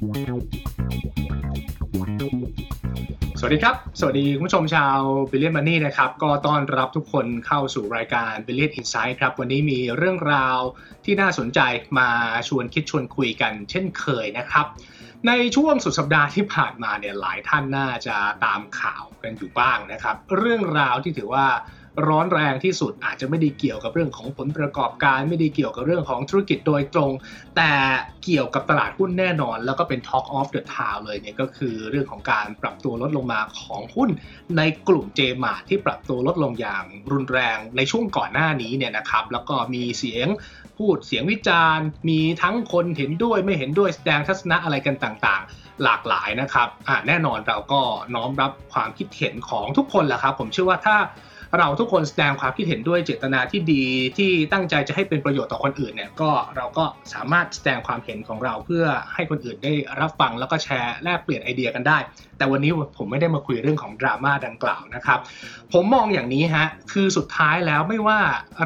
สวัสดีครับ สวัสดีคุณผู้ชมชาว Billion Money นะครับ ก็ต้อนรับทุกคนเข้าสู่รายการ Billion Insight ครับ วันนี้มีเรื่องราวที่น่าสนใจมาชวนคิดชวนคุยกันเช่นเคยนะครับ ในช่วงสุดสัปดาห์ที่ผ่านมาเนี่ยหลายท่านน่าจะตามข่าวกันอยู่บ้างนะครับ เรื่องราวที่ถือว่า ร้อนแรงที่สุดอาจจะไม่ได้เกี่ยวกับเรื่องของผลประกอบการ ไม่ได้เกี่ยวกับเรื่องของธุรกิจโดยตรง แต่เกี่ยวกับตลาดหุ้นแน่นอน แล้วก็เป็น Talk of the Town เลยเนี่ยก็คือเรื่องของการปรับตัวลดลงมาของหุ้นในกลุ่มเจมาที่ปรับตัวลดลงอย่างรุนแรงในช่วงก่อนหน้านี้เนี่ยนะครับแล้วก็มีเสียงพูดเสียงวิจารณ์ มีทั้งคนเห็นด้วยไม่เห็นด้วยแสดงทัศนะอะไรกันต่างหลากหลายนะครับ แน่นอนเราก็น้อมรับความคิดเห็นของทุกคนแหละครับ ผมเชื่อว่าถ้า เราทุกคนแสดงความคิดเห็นด้วยเจตนาที่ดีที่ตั้งใจจะให้เป็นประโยชน์ต่อคนอื่นเนี่ยก็เราก็สามารถแสดงความเห็นของเราเพื่อให้คนอื่นได้รับฟังแล้วก็แชร์แลกเปลี่ยนไอเดียกันได้ แต่วันนี้ผมไม่ได้มาคุยเรื่องของดราม่าดังกล่าวนะครับ ผมมองอย่างนี้ฮะ คือสุดท้ายแล้วไม่ว่า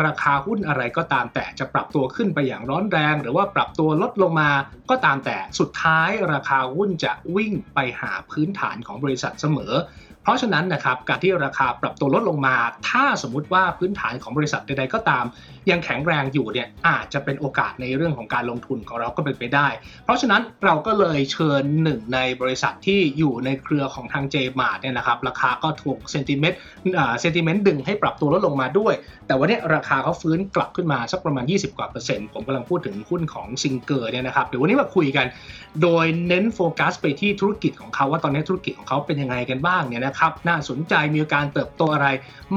ราคาหุ้นอะไรก็ตามแต่จะปรับตัวขึ้นไปอย่างร้อนแรง หรือว่าปรับตัวลดลงมาก็ตามแต่สุดท้ายราคาหุ้นจะวิ่งไปหาพื้นฐานของบริษัทเสมอเพราะฉะนั้นนะครับการที่ราคาปรับตัวลดลงมา ถ้าสมมุติว่าพื้นฐานของบริษัทใดๆก็ตาม ยังแข็งแรงอยู่เนี่ยอาจจะเป็นโอกาสในเรื่องของการลงทุนของเราก็เป็นไปได้ เพราะฉะนั้นเราก็เลยเชิญหนึ่งในบริษัทที่อยู่ในเครือของทางเจมาร์ทเนี่ยนะครับราคาก็ถูก sentiment sentiment ดึงให้ปรับตัวลดลงมาด้วย แต่วันนี้ราคาเขาฟื้นกลับขึ้นมาสักประมาณ 20 กว่าเปอร์เซ็นต์ผมกำลังพูดถึงหุ้นของซิงเกอร์เนี่ยนะครับเดี๋ยววันนี้มาคุยกัน โดยเน้นโฟกัสไปที่ธุรกิจของเขาว่าตอนนี้ธุรกิจของเขาเป็นยังไงกันบ้างเนี่ยนะครับน่าสนใจมีการเติบโตอะไร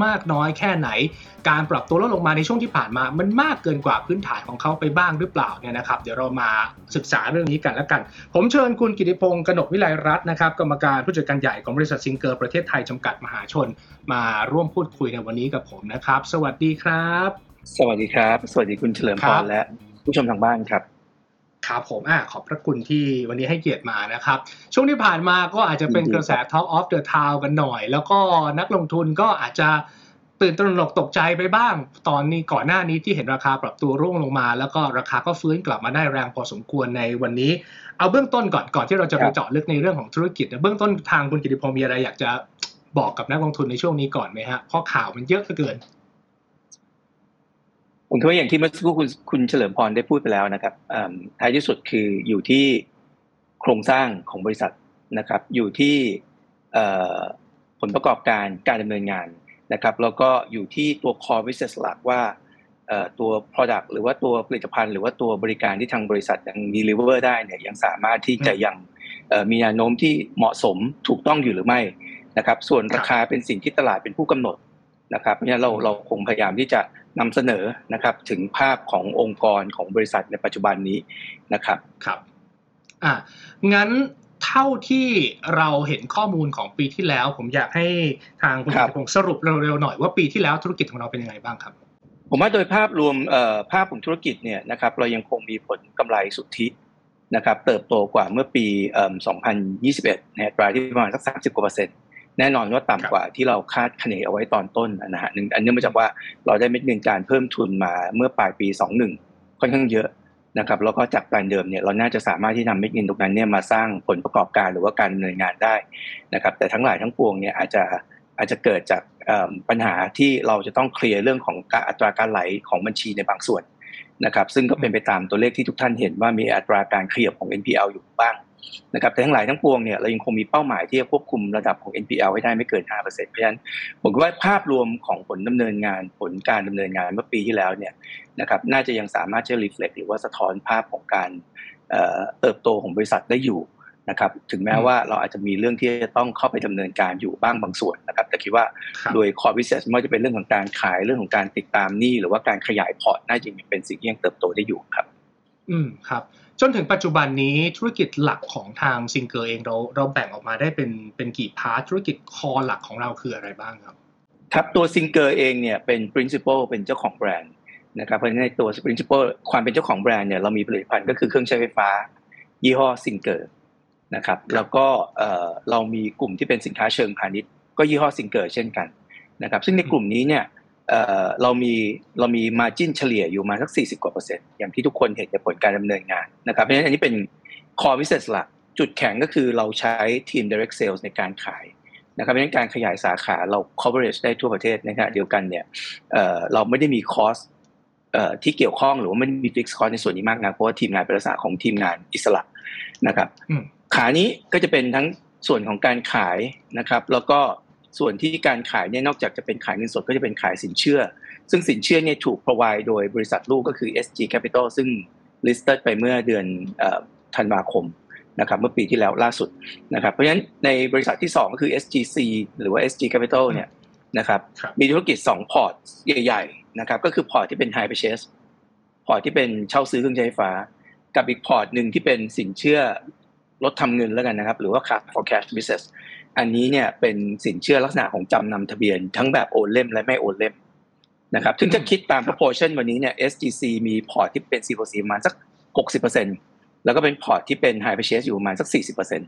มากน้อยแค่ไหนการปรับตัวลดลงมาในช่วงที่ผ่านมา มันมากเกินกว่าพื้นฐานของเขาไปบ้างหรือเปล่าเนี่ยนะครับเดี๋ยวเรามาศึกษาเรื่องนี้กันแล้วกัน ผมเชิญคุณกิติพงศ์กนกวิไลรัตน์นะครับกรรมการผู้จัดการใหญ่ของบริษัทซิงเกอร์ประเทศไทยจำกัดมหาชน มาร่วมพูดคุยในวันนี้กับผมนะครับ สวัสดีครับ สวัสดีครับ สวัสดีคุณเฉลิมพรและผู้ชมทางบ้านครับครับผมอ่าขอบพระคุณที่วันนี้ให้เกียรติมานะครับ ช่วงที่ผ่านมาก็อาจจะเป็นกระแส Talk of the Town กันหน่อย แล้วก็นักลงทุนก็อาจจะ ตื่นตระหนกตกใจไปบ้าง ตอนนี้ก่อนหน้านี้ที่เห็นราคาปรับตัวร่วงลงมา แล้วก็ราคาก็ฟื้นกลับมาได้แรงพอสมควรในวันนี้ เอาเบื้องต้นก่อนก่อนที่เราจะไปเจาะลึกในเรื่องของธุรกิจเบื้องต้นทางคุณกิติพงศ์มีอะไรอยากจะบอกกับนักลงทุนในช่วงนี้ก่อนไหมฮะเพราะข่าวมันเยอะเหลือเกิน ผมคิดว่าอย่างที่เมื่อสักครู่คุณคุณเฉลิมพรได้พูดไปแล้วนะครับท้ายที่สุดคืออยู่ที่โครงสร้างของบริษัทนะครับ อยู่ที่ผลประกอบการการดำเนินงาน นะครับแล้วก็อยู่ที่ตัว core business หลักว่าตัว product หรือว่าตัวผลิตภัณฑ์ หรือว่าตัวบริการที่ทางบริษัทยัง deliver ได้เนี่ยยังสามารถที่จะยังมีแนวโน้มที่เหมาะสมถูกต้องอยู่หรือไม่นะครับส่วนราคาเป็นสิ่งที่ตลาดเป็นผู้กำหนดนะครับเพราะฉะนั้นเราเราคงพยายามที่จะนำเสนอนะครับถึงภาพขององค์กรของบริษัทในปัจจุบันนี้นะครับครับอะงั้น เท่าที่เราเห็นข้อมูลของปีที่แล้ว ผมอยากให้ทางคุณกิตพงศ์สรุปเร็วๆหน่อยว่าปีที่แล้วธุรกิจของเราเป็นยังไงบ้างครับ ผมว่าโดยภาพรวมภาพของธุรกิจเนี่ยนะครับเรายังคงมีผลกำไรสุทธินะครับเติบโตกว่าเมื่อปี 2021ในอัตราที่ประมาณสัก 30กว่าเปอร์เซ็นต์แน่นอนว่าต่ำกว่าที่เราคาดคะเนเอาไว้ตอนต้นนะฮะหนึ่งอันเนื่องมาจากว่าเราได้เม็ดเงินการเพิ่มทุนมาเมื่อปลายปี 21 ค่อนข้างเยอะ นะครับแล้วก็จากแปลนเดิมเนี่ยเราน่าจะสามารถที่นำเม็ดเงินตรงนั้นเนี่ยมาสร้างผลประกอบการหรือว่าการดำเนินงานได้นะครับแต่ทั้งหลายทั้งปวงเนี่ยอาจจะอาจจะเกิดจากปัญหาที่เราจะต้องเคลียร์เรื่องของอัตราการไหลของบัญชีในบางส่วนนะครับซึ่งก็เป็นไปตามตัวเลขที่ทุกท่านเห็นว่ามีอัตราการเคลียร์ของ NPL อยู่บ้าง นะครับแต่ทั้งหลายทั้งปวงเนี่ยเรายังคงมีเป้าหมายที่จะควบคุมระดับของ NPL ให้ได้ไม่เกิน 5%เพราะฉะนั้นผมว่าภาพรวมของผลดำเนินงานผลการดำเนินงานเมื่อปีที่แล้วเนี่ยนะครับน่าจะยังสามารถจะ reflect หรือว่าสะท้อนภาพของการเติบโตของบริษัทได้อยู่นะครับถึงแม้ว่าเราอาจจะมีเรื่องที่จะต้องเข้าไปดำเนินการอยู่บ้างบางส่วนนะครับแต่คิดว่าโดย core business ไม่ว่าจะเป็นเรื่องของการขายเรื่องของการติดตามหนี้หรือว่าการขยายพอร์ตน่าจะยังเป็นสิ่งที่ยังเติบโตได้อยู่ครับ อืมครับ จนถึงปัจจุบันนี้ธุรกิจหลักของทางซิงเกอร์เองเราเราแบ่งออกมาได้เป็นเป็นกี่ part ธุรกิจ core หลักของเราคืออะไรบ้างครับ ครับตัวซิงเกอร์เองเนี่ยเป็น principal เป็นเจ้าของแบรนด์นะครับเพราะฉะนั้นในตัว principal ความเป็นเจ้าของแบรนด์เนี่ยเรามีผลิตภัณฑ์ก็คือเครื่องใช้ไฟฟ้า ยี่ห้อซิงเกอร์นะครับแล้วก็เรามีกลุ่มที่เป็นสินค้าเชิงพาณิชย์ ก็ยี่ห้อซิงเกอร์เช่นกันนะครับซึ่งในกลุ่มนี้เนี่ย เรามีเรามี margin เฉลี่ยอยู่มาสัก 40 กว่าเปอร์เซ็นต์อย่างที่ทุกคนเห็นจากผลการดำเนินงานนะครับเพราะฉะนั้นอันนี้เป็น core business หลักจุดแข็งก็คือเราใช้ทีม direct sales ในการขายนะครับเพราะฉะนั้นการขยายสาขาเรา coverage ได้ทั่วประเทศนะครับเดียวกันเนี่ยเราไม่ได้มี cost ที่เกี่ยวข้องหรือว่าไม่ได้มี fixed cost ในส่วนนี้มากนะเพราะว่าทีมงานเป็นลักษณะของทีมงานอิสระนะครับขานี้ก็จะเป็นทั้งส่วนของการขายนะครับ แล้วก็ ส่วนที่การขายเนี่ยนอกจากจะเป็นขายเงินสดก็จะเป็นขายสินเชื่อ ซึ่งสินเชื่อเนี่ยถูก provide โดยบริษัทลูกก็คือ SG Capital ซึ่ง listed ไปเมื่อเดือนธันวาคมนะครับเมื่อปีที่แล้วล่าสุดนะครับเพราะฉะนั้นในบริษัทที่ 2 ก็คือ SGC หรือว่า SG Capital เนี่ยนะครับมีธุรกิจ 2 พอร์ตใหญ่ๆนะครับก็คือพอร์ตที่เป็น Hire Purchase พอร์ตที่เป็นเช่าซื้อเครื่องใช้ไฟฟ้า กับอีกพอร์ตหนึ่งที่เป็นสินเชื่อรถทำเงินแล้วกันนะครับ หรือว่า car for cash business อันนี้เนี่ยเป็นสินเชื่อลักษณะของจำนำทะเบียน ทั้งแบบโอนเล่มและไม่โอนเล่มนะครับถึงจะคิดตาม proportion วันนี้เนี่ย SGC มีพอร์ตที่เป็น C4C ประมาณสัก 60%แล้วก็เป็นพอร์ตที่เป็น hire purchase อยู่ประมาณสัก 40%น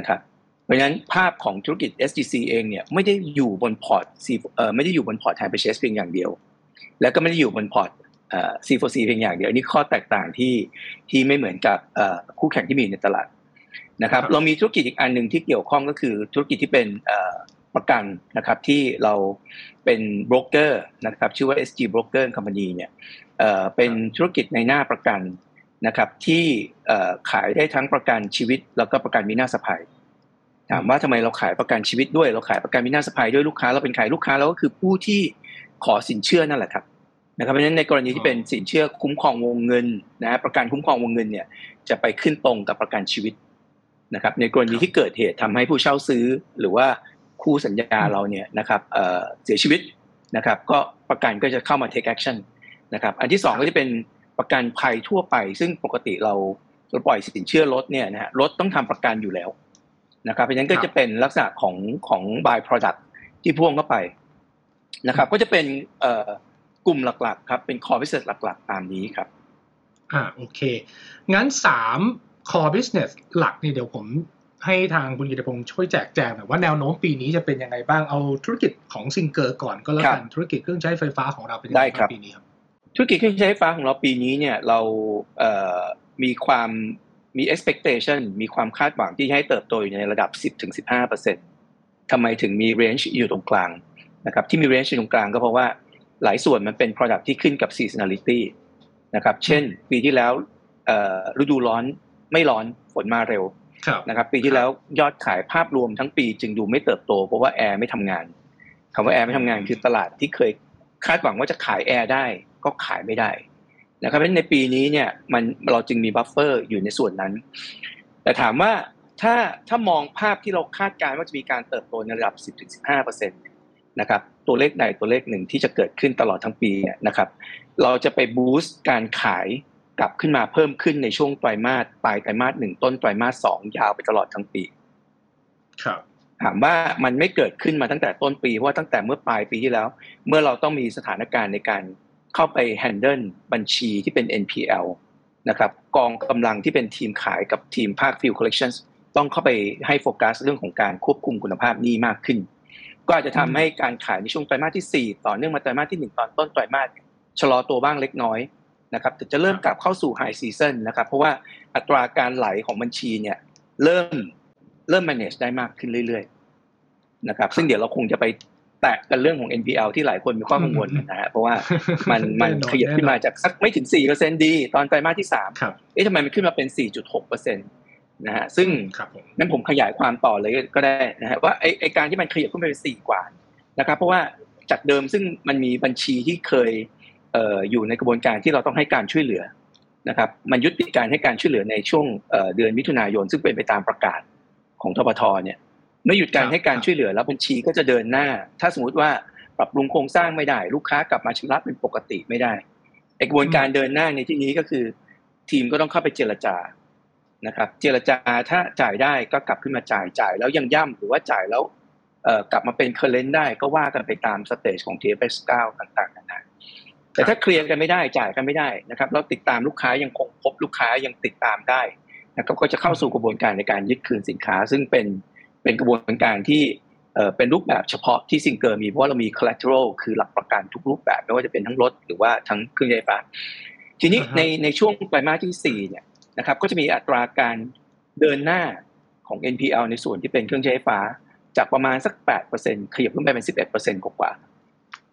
ะครับ เพราะฉะนั้นภาพของธุรกิจ SGC เองเนี่ยไม่ได้อยู่บนพอร์ต C เอ่อไม่ได้อยู่บนพอร์ต hire purchase เพียงอย่างเดียว แล้วก็ไม่ได้อยู่บนพอร์ตเอ่อ C4C เพียงอย่างเดียว อันนี้ข้อแตกต่างที่ที่ไม่เหมือนกับเอ่อคู่แข่งที่มีในตลาด นะครับเรามีธุรกิจอีกอันหนึ่งที่เกี่ยวข้องก็คือธุรกิจที่เป็นประกันนะครับที่เราเป็นโบรกเกอร์นะครับชื่อว่า SG Broker Company เนี่ยเป็นธุรกิจในหน้าประกันนะครับที่ขายได้ทั้งประกันชีวิต แล้วก็ประกันมีหน้าสะพายถามว่าทำไมเราขายประกันชีวิตด้วย เราขายประกันมีหน้าสะพายด้วยลูกค้าเราเป็นขายลูกค้าเราก็คือผู้ที่ขอสินเชื่อนั่นแหละครับนะครับเพราะฉะนั้นในกรณีที่เป็นสินเชื่อคุ้มครองวงเงินนะประกันคุ้มครองวงเงินเนี่ยจะไปขึ้นตรงกับประกันชีวิต นะครับในกรณีที่เกิดเหตุทำให้ผู้เช่าซื้อ หรือว่าคู่สัญญาเราเนี่ยนะครับเสียชีวิตนะครับ ก็ประกันก็จะเข้ามา take action นะครับ อันที่สองก็จะเป็นประกันภัยทั่วไป ซึ่งปกติเราเราปล่อยสินเชื่อรถเนี่ยนะฮะรถต้องทำประกันอยู่แล้วนะครับ เพราะฉะนั้นก็จะเป็นลักษณะของของ by product ที่พ่วงเข้าไปนะครับ ก็จะเป็นกลุ่มหลักๆ ครับ เป็น core business หลัก ๆ ตามนี้ครับ อ่าโอเค งั้นสาม core business หลักนี่เดี๋ยวผมให้ทางคุณกิตพงศ์ช่วยแจกแจงหน่อยว่าแนวโน้มปีนี้จะเป็นยังไงบ้างเอาธุรกิจของซิงเกอร์ก่อนก็แล้วกันธุรกิจเครื่องใช้ไฟฟ้าของเราเป็นยังไงปีนี้ครับธุรกิจเครื่องใช้ไฟฟ้าของเราปีนี้เนี่ยเราเอ่อมีความมี expectation มีความคาดหวังที่ให้เติบโตอยู่ในระดับ 10-15%ทำไมถึงมี range อยู่ตรงกลางนะครับที่มี range อยู่ตรงกลางก็เพราะว่าหลายส่วนมันเป็น product ที่ขึ้นกับ seasonality นะครับเช่นปีที่แล้วฤดูร้อน ไม่ร้อนฝนมาเร็วนะครับ ปีที่แล้วยอดขายภาพรวมทั้งปีจึงดูไม่เติบโต เพราะว่าแอร์ไม่ทำงานคำว่าแอร์ไม่ทำงานคือตลาดที่เคยคาดหวังว่าจะขายแอร์ได้ก็ขายไม่ได้นะครับเพราะในปีนี้เนี่ยมันเราจึงมี buffer อยู่ในส่วนนั้น แต่ถามว่าถ้าถ้ามองภาพที่เราคาดการณ์ว่าจะมีการเติบโตในระดับ 10-15%นะครับตัวเลขใดตัวเลขหนึ่งที่จะเกิดขึ้นตลอดทั้งปีนะครับ เราจะไป boost การขาย กลับขึ้นมาเพิ่มขึ้นในช่วงไตรมาสปลายไตรมาสหนึ่งต้นไตรมาสสองยาวไปตลอดทั้งปี ครับ ถามว่ามันไม่เกิดขึ้นมาตั้งแต่ต้นปี เพราะว่าตั้งแต่เมื่อปลายปีที่แล้ว เมื่อเราต้องมีสถานการณ์ในการเข้าไป handle บัญชีที่เป็น NPL นะครับกองกำลังที่เป็นทีมขายกับทีมภาค field collectionต้องเข้าไปให้โฟกัสเรื่องของการควบคุมคุณภาพนี้มากขึ้น ก็อาจจะทำให้การขายในช่วงไตรมาสที่ 4 ต่อเนื่องมาไตรมาสที่ 1 ตอนต้นไตรมาสชะลอตัวบ้างเล็กน้อย นะครับแต่จะเริ่มกลับเข้าสู่ high season นะครับเพราะว่าอัตราการไหลของบัญชีเนี่ยเริ่มเริ่ม manage ได้มากขึ้นเรื่อยๆนะครับซึ่งเดี๋ยวเราคงจะไปแตะกันเรื่องของ NPL ที่หลายคนมีความกังวลนะฮะเพราะว่ามันมันขยับขึ้นมาจากสักไม่ถึง 4%ดี ตอนไตรมาสที่ 3 เอ๊ะทำไมมันขึ้นมาเป็น 4.6%นะฮะซึ่งนั้นผมขยายความต่อเลยก็ได้นะฮะว่าไอไอการที่มันขยับขึ้นไปเป็น 4 กว่านะครับเพราะว่าจากเดิมซึ่งมันมีบัญชีที่เคย อยู่ในกระบวนการที่เราต้องให้การช่วยเหลือนะครับ มันยุติการให้การช่วยเหลือในช่วงเดือนมิถุนายนซึ่งเป็นไปตามประกาศของทบทเนี่ยเมื่อหยุดการให้การช่วยเหลือแล้วบัญชีก็จะเดินหน้า ถ้าสมมติว่าปรับปรุงโครงสร้างไม่ได้ ลูกค้ากลับมาชำระเป็นปกติไม่ได้กระบวนการเดินหน้าในที่นี้ก็คือ ทีมก็ต้องเข้าไปเจรจานะครับ เจรจาถ้าจ่ายได้ก็กลับขึ้นมาจ่ายจ่ายแล้วยังย่ำหรือว่าจ่ายแล้วกลับมาเป็น current ได้ก็ว่ากันไปตาม stage ของ TFS 9ต่างๆนานา แต่ถ้าเคลียร์กันไม่ได้จ่ายกันไม่ได้นะครับเราติดตามลูกค้ายังคงพบลูกค้ายังติดตามได้นะครับก็จะเข้าสู่กระบวนการในการยึดคืนสินค้า ซึ่งเป็นเป็นกระบวนการที่เป็นรูปแบบเฉพาะที่ซิงเกอร์มีเพราะว่าเรามี collateral คือหลักประกันทุกรูปแบบไม่ว่าจะเป็นทั้งรถหรือว่าทั้งเครื่องใช้ไฟฟ้าทีนี้ในในช่วงไตรมาสที่4เนี่ยนะครับก็จะมีอัตราการเดินหน้าของ NPL ในส่วนที่เป็นเครื่องใช้ไฟฟ้า จากประมาณสัก 8%ขยับขึ้นไปเป็น 11%กว่าๆ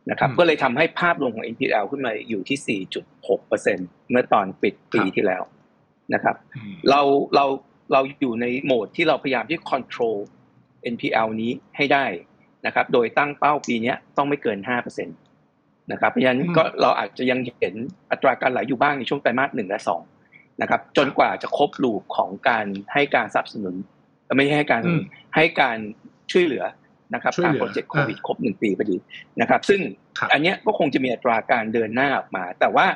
นะครับก็เลยทำให้ภาพรวมของ NPL ขึ้นมาอยู่ที่ 4.6%เมื่อตอนปิดปีที่แล้วนะครับ เราเราเราอยู่ในโหมดที่เราพยายามที่ control NPL นี้ให้ได้นะครับ โดยตั้งเป้าปีนี้ต้องไม่เกิน 5%นะครับ เพราะฉะนั้นก็เราอาจจะยังเห็นอัตราการไหลอยู่บ้างในช่วงไตรมาสหนึ่งและสองนะครับ จนกว่าจะครบลูปของการให้การสนับสนุน ไม่ให้การให้การช่วยเหลือ นะครับตามโปรเจกต์โควิดครบหนึ่งปีพอดีนะครับ ซึ่งอันนี้ก็คงจะมีอัตราการเดินหน้าออกมา แต่ว่า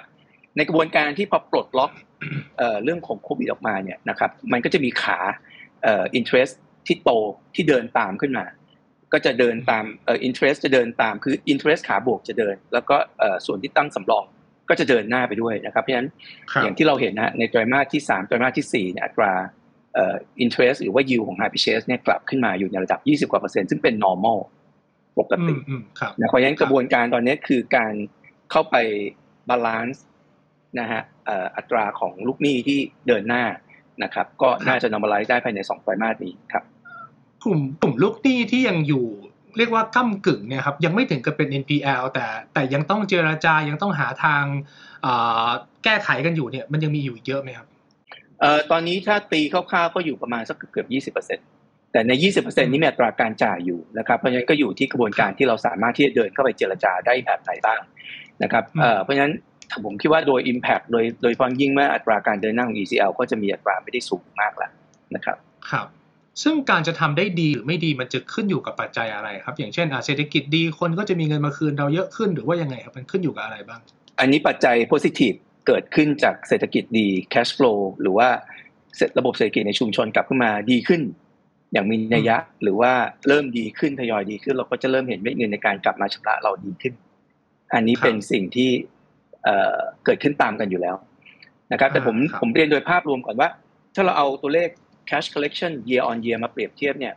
ในกระบวนการที่พอปลดล็อกเรื่องของโควิดออกมาเนี่ยนะครับมันก็จะมีขาเอ่อ interest ที่โตที่เดินตามขึ้นมา ก็จะเดินตามเอ่อ interest จะเดินตามคือ interest ขาบวกจะเดิน แล้วก็เอ่อส่วนที่ตั้งสำรองก็จะเดินหน้าไปด้วยนะครับเพราะฉะนั้นอย่างที่เราเห็นนะในไตรมาสที่3ไตรมาสที่4เนี่ยอัตรา เอ่อ interest หรือว่า yield ของ high purchase เนี่ยกลับขึ้นมาอยู่ในระดับ 20 กว่าเปอร์เซ็นต์ซึ่งเป็น normal ปกตินะเพราะฉะนั้นกระบวนการตอนนี้คือการเข้าไป balance นะฮะอัตราของลูกหนี้ที่เดินหน้านะครับ ก็น่าจะ normalize ได้ภายใน2ไตรมาสนี้ครับ กลุ่มกลุ่มลูกหนี้ที่ยังอยู่เรียกว่าก้ากึ่งเนี่ยครับยังไม่ถึงกับเป็น NPL แต่แต่ยังต้องเจราจายังต้องหาทางแก้ไขกันอยู่เนี่ยมันยังมีอยู่เยอะไหมครับ เอ่อตอนนี้ถ้าตีคร่าวๆก็อยู่ประมาณสักเกือบยี่สิบเปอร์เซ็นตแต่ใน 20%นี้มีอัตราการจ่ายอยู่นะครับ เพราะฉะนั้นก็อยู่ที่กระบวนการที่เราสามารถที่จะเดินเข้าไปเจรจาได้แบบไหนบ้างนะครับเพราะฉะนั้นผมคิดว่าโดย Impact โดยโดยความยิ่งเมื่ออัตราการเดินหน้าของ ECL ก็จะมีอัตราไม่ได้สูงมากแล้วนะครับ ครับ ซึ่งการจะทำได้ดีหรือไม่ดีมันจะขึ้นอยู่กับปัจจัยอะไรครับ อย่างเช่นเศรษฐกิจดีคนก็จะมีเงินมาคืนเราเยอะขึ้นหรือว่ายังไงครับ มันขึ้นอยู่กับอะไรบ้าง อันนี้ปัจจัย positive เกิดขึ้นจากเศรษฐกิจดี cash flow หรือว่าระบบเศรษฐกิจในชุมชนกลับขึ้นมาดีขึ้น อย่างมีนัยยะหรือว่าเริ่มดีขึ้นทยอยดีขึ้น เราก็จะเริ่มเห็นเม็ดเงินในการกลับมาชำระเราดีขึ้น อันนี้เป็นสิ่งที่เกิดขึ้นตามกันอยู่แล้วนะครับแต่ผมผมเรียนโดยภาพรวมก่อนว่า ถ้าเราเอาตัวเลข cash collection year on year มาเปรียบเทียบเนี่ย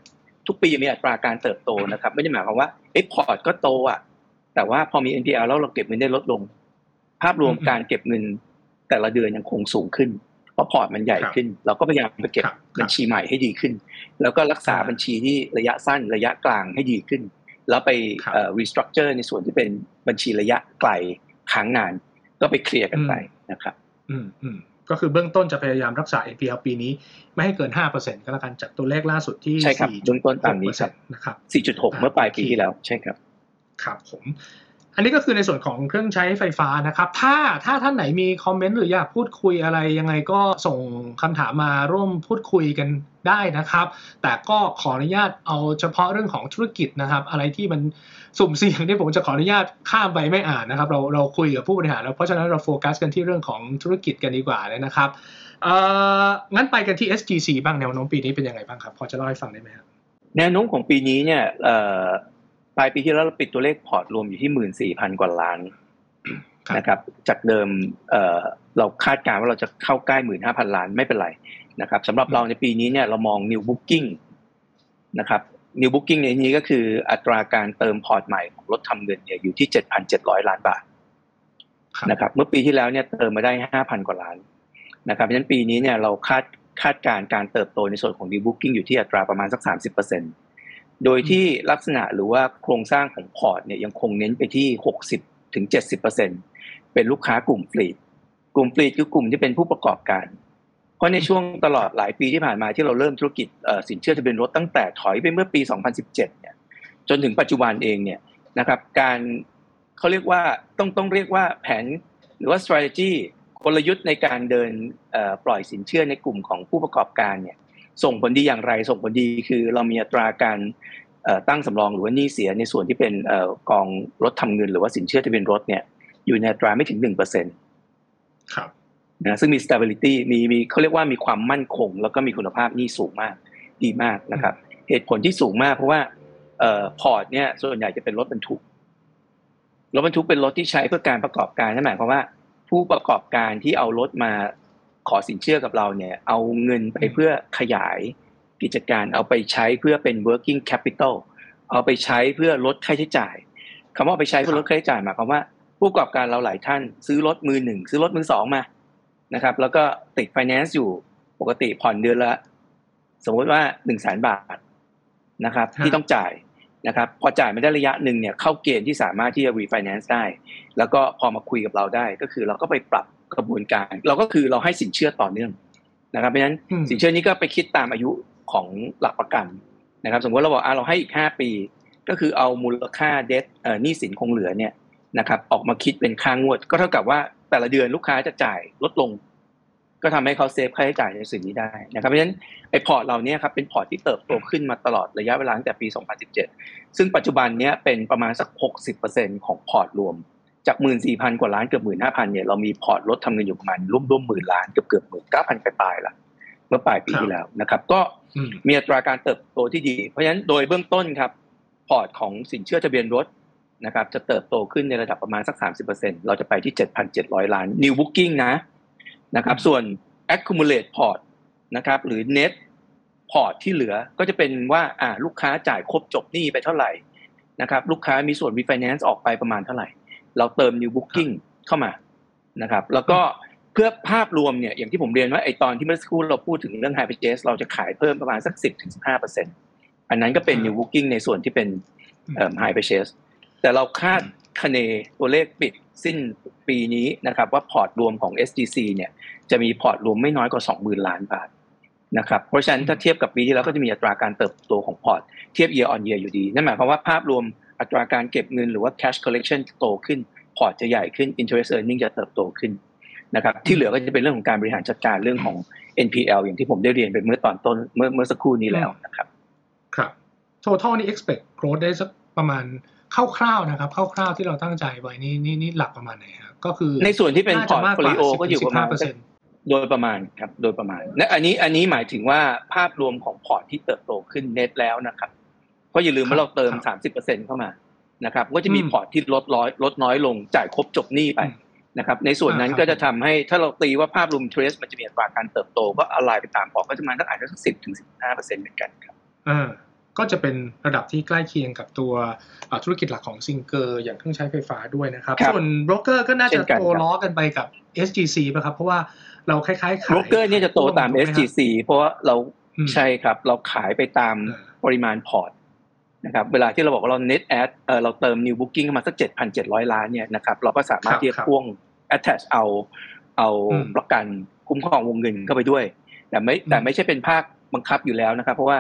ทุกปีมีอัตราการเติบโตนะครับ ไม่ได้หมายความว่าเอ๊ะพอร์ตก็โตอะแต่ว่าพอมี NPL แล้วเราเก็บเงินได้ลดลง ภาพรวมการเก็บเงินแต่ละเดือนยังคงสูงขึ้น เพราะพอร์ตมันใหญ่ขึ้น เราก็พยายามไปเก็บบัญชีใหม่ให้ดีขึ้น แล้วก็รักษาบัญชีที่ระยะสั้นระยะกลางให้ดีขึ้น แล้วไป restructure ในส่วนที่เป็นบัญชีระยะไกลค้างนาน ก็ไปเคลียร์กันไปนะครับ อืมอืมก็คือเบื้องต้นจะพยายามรักษา NPL ปีนี้ ไม่ให้เกิน 5%ก็แล้วกันจากตัวเลขล่าสุดที่ใช่ครับเบื้องต้นตามนี้นะครับ 4.6 เมื่อปลายปีที่แล้ว ใช่ครับ ครับผม อันนี้ก็คือในส่วนของเครื่องใช้ไฟฟ้านะครับ ถ้าถ้าท่านไหนมีคอมเมนต์หรืออยากพูดคุยอะไรยังไงก็ส่งคำถามมาร่วมพูดคุยกันได้นะครับ แต่ก็ขออนุญาตเอาเฉพาะเรื่องของธุรกิจนะครับ อะไรที่มันสุ่มเสี่ยงที่ผมจะขออนุญาตข้ามไปไม่อ่านนะครับ เราเราคุยกับผู้บริหารแล้วเพราะฉะนั้นเราโฟกัสกันที่เรื่องของธุรกิจกันดีกว่าเลยนะครับเอองั้นไปกันที่ SGC บ้างแนวโน้มปีนี้เป็นยังไงบ้างครับ พอจะเล่าให้ฟังได้ไหมครับแนวโน้มของปีนี้เนี่ยเอ่อ ปลายปีที่แล้วเราปิดตัวเลขพอร์ตรวมอยู่ที่หมื่นสี่พันกว่าล้านนะครับ จากเดิมเเราคาดการณ์ว่าเราจะเข้าใกล้หมื่นห้าพันล้านไม่เป็นไรนะครับสำหรับเราในปีนี้เนี่ยเรามอง new booking นะครับ new booking ในนี้ก็คืออัตราการเติมพอร์ตใหม่ของรถทำเงินเนี่ยอยู่ที่เจ็ดพันเจ็ดร้อยล้านบาทนะครับ เมื่อปีที่แล้วเนี่ยเติมมาได้ห้าพันกว่าล้านนะครับเพราะฉะนั้นปีนี้เนี่ยเราคาดคาดการการเติบโตในส่วนของ new booking อยู่ที่อัตราประมาณสักสามสิบเปอร์เซ็นต์ โดยที่ลักษณะหรือว่าโครงสร้างของพอร์ตเนี่ยยังคงเน้นไปที่ 60ถึง70%เป็นลูกค้ากลุ่ม fleet กลุ่ม fleet คือกลุ่มที่เป็นผู้ประกอบการ เพราะในช่วงตลอดหลายปีที่ผ่านมาที่เราเริ่มธุรกิจสินเชื่อทะเบียนรถตั้งแต่ถอยไปเมื่อปี 2017 เนี่ยจนถึงปัจจุบันเองเนี่ยนะครับการเขาเรียกว่าต้องต้องเรียกว่าแผนหรือว่า strategy กลยุทธ์ในการเดินปล่อยสินเชื่อในกลุ่มของผู้ประกอบการเนี่ย ส่งผลดีอย่างไร ส่งผลดีคือเรามีอัตราการตั้งสำรองหรือว่านี่เสียในส่วนที่เป็นกองรถทำเงิน หรือว่าสินเชื่อที่เป็นรถเนี่ยอยู่ในอัตราไม่ถึงหนึ่งเปอร์เซ็นต์ครับนะซึ่งมี stability มีมีเขาเรียกว่ามีความมั่นคง แล้วก็มีคุณภาพนี่สูงมากดีมากนะครับ เหตุผลที่สูงมากเพราะว่าเอ่อพอร์ตเนี่ยส่วนใหญ่จะเป็นรถบรรทุกรถบรรทุกเป็นรถที่ใช้เพื่อการประกอบการนั่นหมายความว่า ผู้ประกอบการที่เอารถมา ขอสินเชื่อกับเราเนี่ยเอาเงินไปเพื่อขยายกิจการเอาไปใช้เพื่อเป็น working capital เอาไปใช้เพื่อลดค่าใช้จ่ายคำว่าไปใช้เพื่อลดค่าใช้จ่ายหมายความว่า ผู้ประกอบการเราหลายท่าน ซื้อรถมือหนึ่งซื้อรถมือสองมานะครับ แล้วก็ติด finance อยู่ปกติผ่อนเดือนละ สมมติว่าหนึ่งแสนบาทนะครับ ที่ต้องจ่ายนะครับ พอจ่ายไม่ได้ระยะหนึ่งเนี่ยเข้าเกณฑ์ที่สามารถที่จะ refinance ได้ แล้วก็พอมาคุยกับเราได้ก็คือเราก็ไปปรับ กระบวนการ เราก็คือเราให้สินเชื่อต่อเนื่องนะครับเพราะฉะนั้นสินเชื่อนี้ก็ไปคิดตามอายุของหลักประกันนะครับ สมมติเราบอกอ่าเราให้อีกห้าปี ก็คือเอามูลค่าเดทเอ่อหนี้สินคงเหลือเนี่ยนะครับ ออกมาคิดเป็นค่างวด ก็เท่ากับว่าแต่ละเดือนลูกค้าจะจ่ายลดลง ก็ทำให้เขา save ค่าใช้จ่ายในสิ่งนี้ได้นะครับ เพราะฉะนั้นไอ้พอร์ตเราเนี่ยครับเป็นพอร์ตที่เติบโตขึ้นมาตลอดระยะเวลาตั้งแต่ปี 2017 ซึ่งปัจจุบันเนี้ยเป็นประมาณสัก 60%ของพอร์ตรวม จาก14,000กว่าล้านเกือบ15,000เนี่ยเรามีพอร์ตรถทำเงินอยู่ประมาณร่วมร่วมหมื่นล้านเกือบเกือบหมื่นเก้าพันปลายๆละเมื่อปลายปีที่แล้วนะครับ ก็มีอัตราการเติบโตที่ดี เพราะฉะนั้นโดยเบื้องต้นครับ พอร์ตของสินเชื่อทะเบียนรถนะครับจะเติบโตขึ้นในระดับประมาณสัก 30%เราจะไปที่ 7,700 ล้าน new booking นะนะครับส่วน accumulate port นะครับหรือ net port ที่เหลือก็จะเป็นว่าอ่าลูกค้าจ่ายครบจบหนี้ไปเท่าไหร่นะครับลูกค้ามีส่วน refinance ออกไปประมาณเท่าไหร่ เราเติม new booking เข้ามานะครับ แล้วก็เพื่อภาพรวมเนี่ยอย่างที่ผมเรียนว่าไอตอนที่เมื่อสักครู่เราพูดถึงเรื่อง hire purchase เราจะขายเพิ่มประมาณสัก 10-15%อันนั้นก็เป็น new booking ในส่วนที่เป็น hire purchase แต่เราคาดคะเนตัวเลขปิดสิ้นปีนี้นะครับ ว่าพอร์ตรวมของ SGC เนี่ยจะมีพอร์ตรวมไม่น้อยกว่า 20,000 ล้านบาทนะครับเพราะฉะนั้นถ้าเทียบกับปีที่แล้วก็จะมีอัตราการเติบโตของพอร์ตเทียบ year on year อยู่ดี นั่นหมายความว่าภาพรวม อัตราการเก็บเงินหรือว่า cash collection โตขึ้น พอร์ตจะใหญ่ขึ้น interest earning จะเติบโตขึ้นนะครับที่เหลือก็จะเป็นเรื่องของการบริหารจัดการเรื่องของ NPL อย่างที่ผมได้เรียนไปเมื่อตอนต้นเมื่อเมื่อสักครู่นี้แล้วนะครับ ครับ total นี่ expect growth ได้สักประมาณคร่าวๆนะครับคร่าวๆที่เราตั้งใจไว้นี่นี่นี่หลักประมาณไหนครับก็คือในส่วนที่เป็น portfolio ก็อยู่ประมาณโดยประมาณครับโดยประมาณและอันนี้อันนี้หมายถึงว่าภาพรวมของพอร์ตที่เติบโตขึ้นเน็ตแล้วนะครับ เพราะอย่าลืมว่าเราเติมสามสิบเปอร์เซ็นเข้ามานะครับก็จะมีพอร์ตที่ลดน้อยลดน้อยลงจ่ายครบจบหนี้ไปนะครับในส่วนนั้นก็จะทำให้ถ้าเราตีว่าภาพรวมเทรสมันจะมีอัตราการเติบโต ก็อะไรไปตามพอร์ตก็จะมาสักอาจจะสักสิบถึงสิบห้าเปอร์เซ็นต์เหมือนกันครับก็จะเป็นระดับที่ใกล้เคียงกับตัวธุรกิจหลักของซิงเกอร์อย่างเครื่องใช้ไฟฟ้าด้วยนะครับ ส่วนโบรกเกอร์ก็น่าจะโตล้อกันไปกับ SGC ป่ะครับ เพราะว่าเราคล้ายๆขายโบรกเกอร์นี่จะโตตาม SGC เพราะว่าเราใช่ครับ เราขายไปตามปริมาณพอร์ต นะครับเวลาที่เราบอกว่าเรา net add เออเราเติม new booking เข้ามาสัก 7,700 ล้านเนี่ยนะครับเราก็สามารถที่จะพ่วง attach เอาเอาประกันคุ้มครองวงเงินเข้าไปด้วย แต่ไม่แต่ไม่ใช่เป็นภาคบังคับอยู่แล้วนะครับ เพราะว่า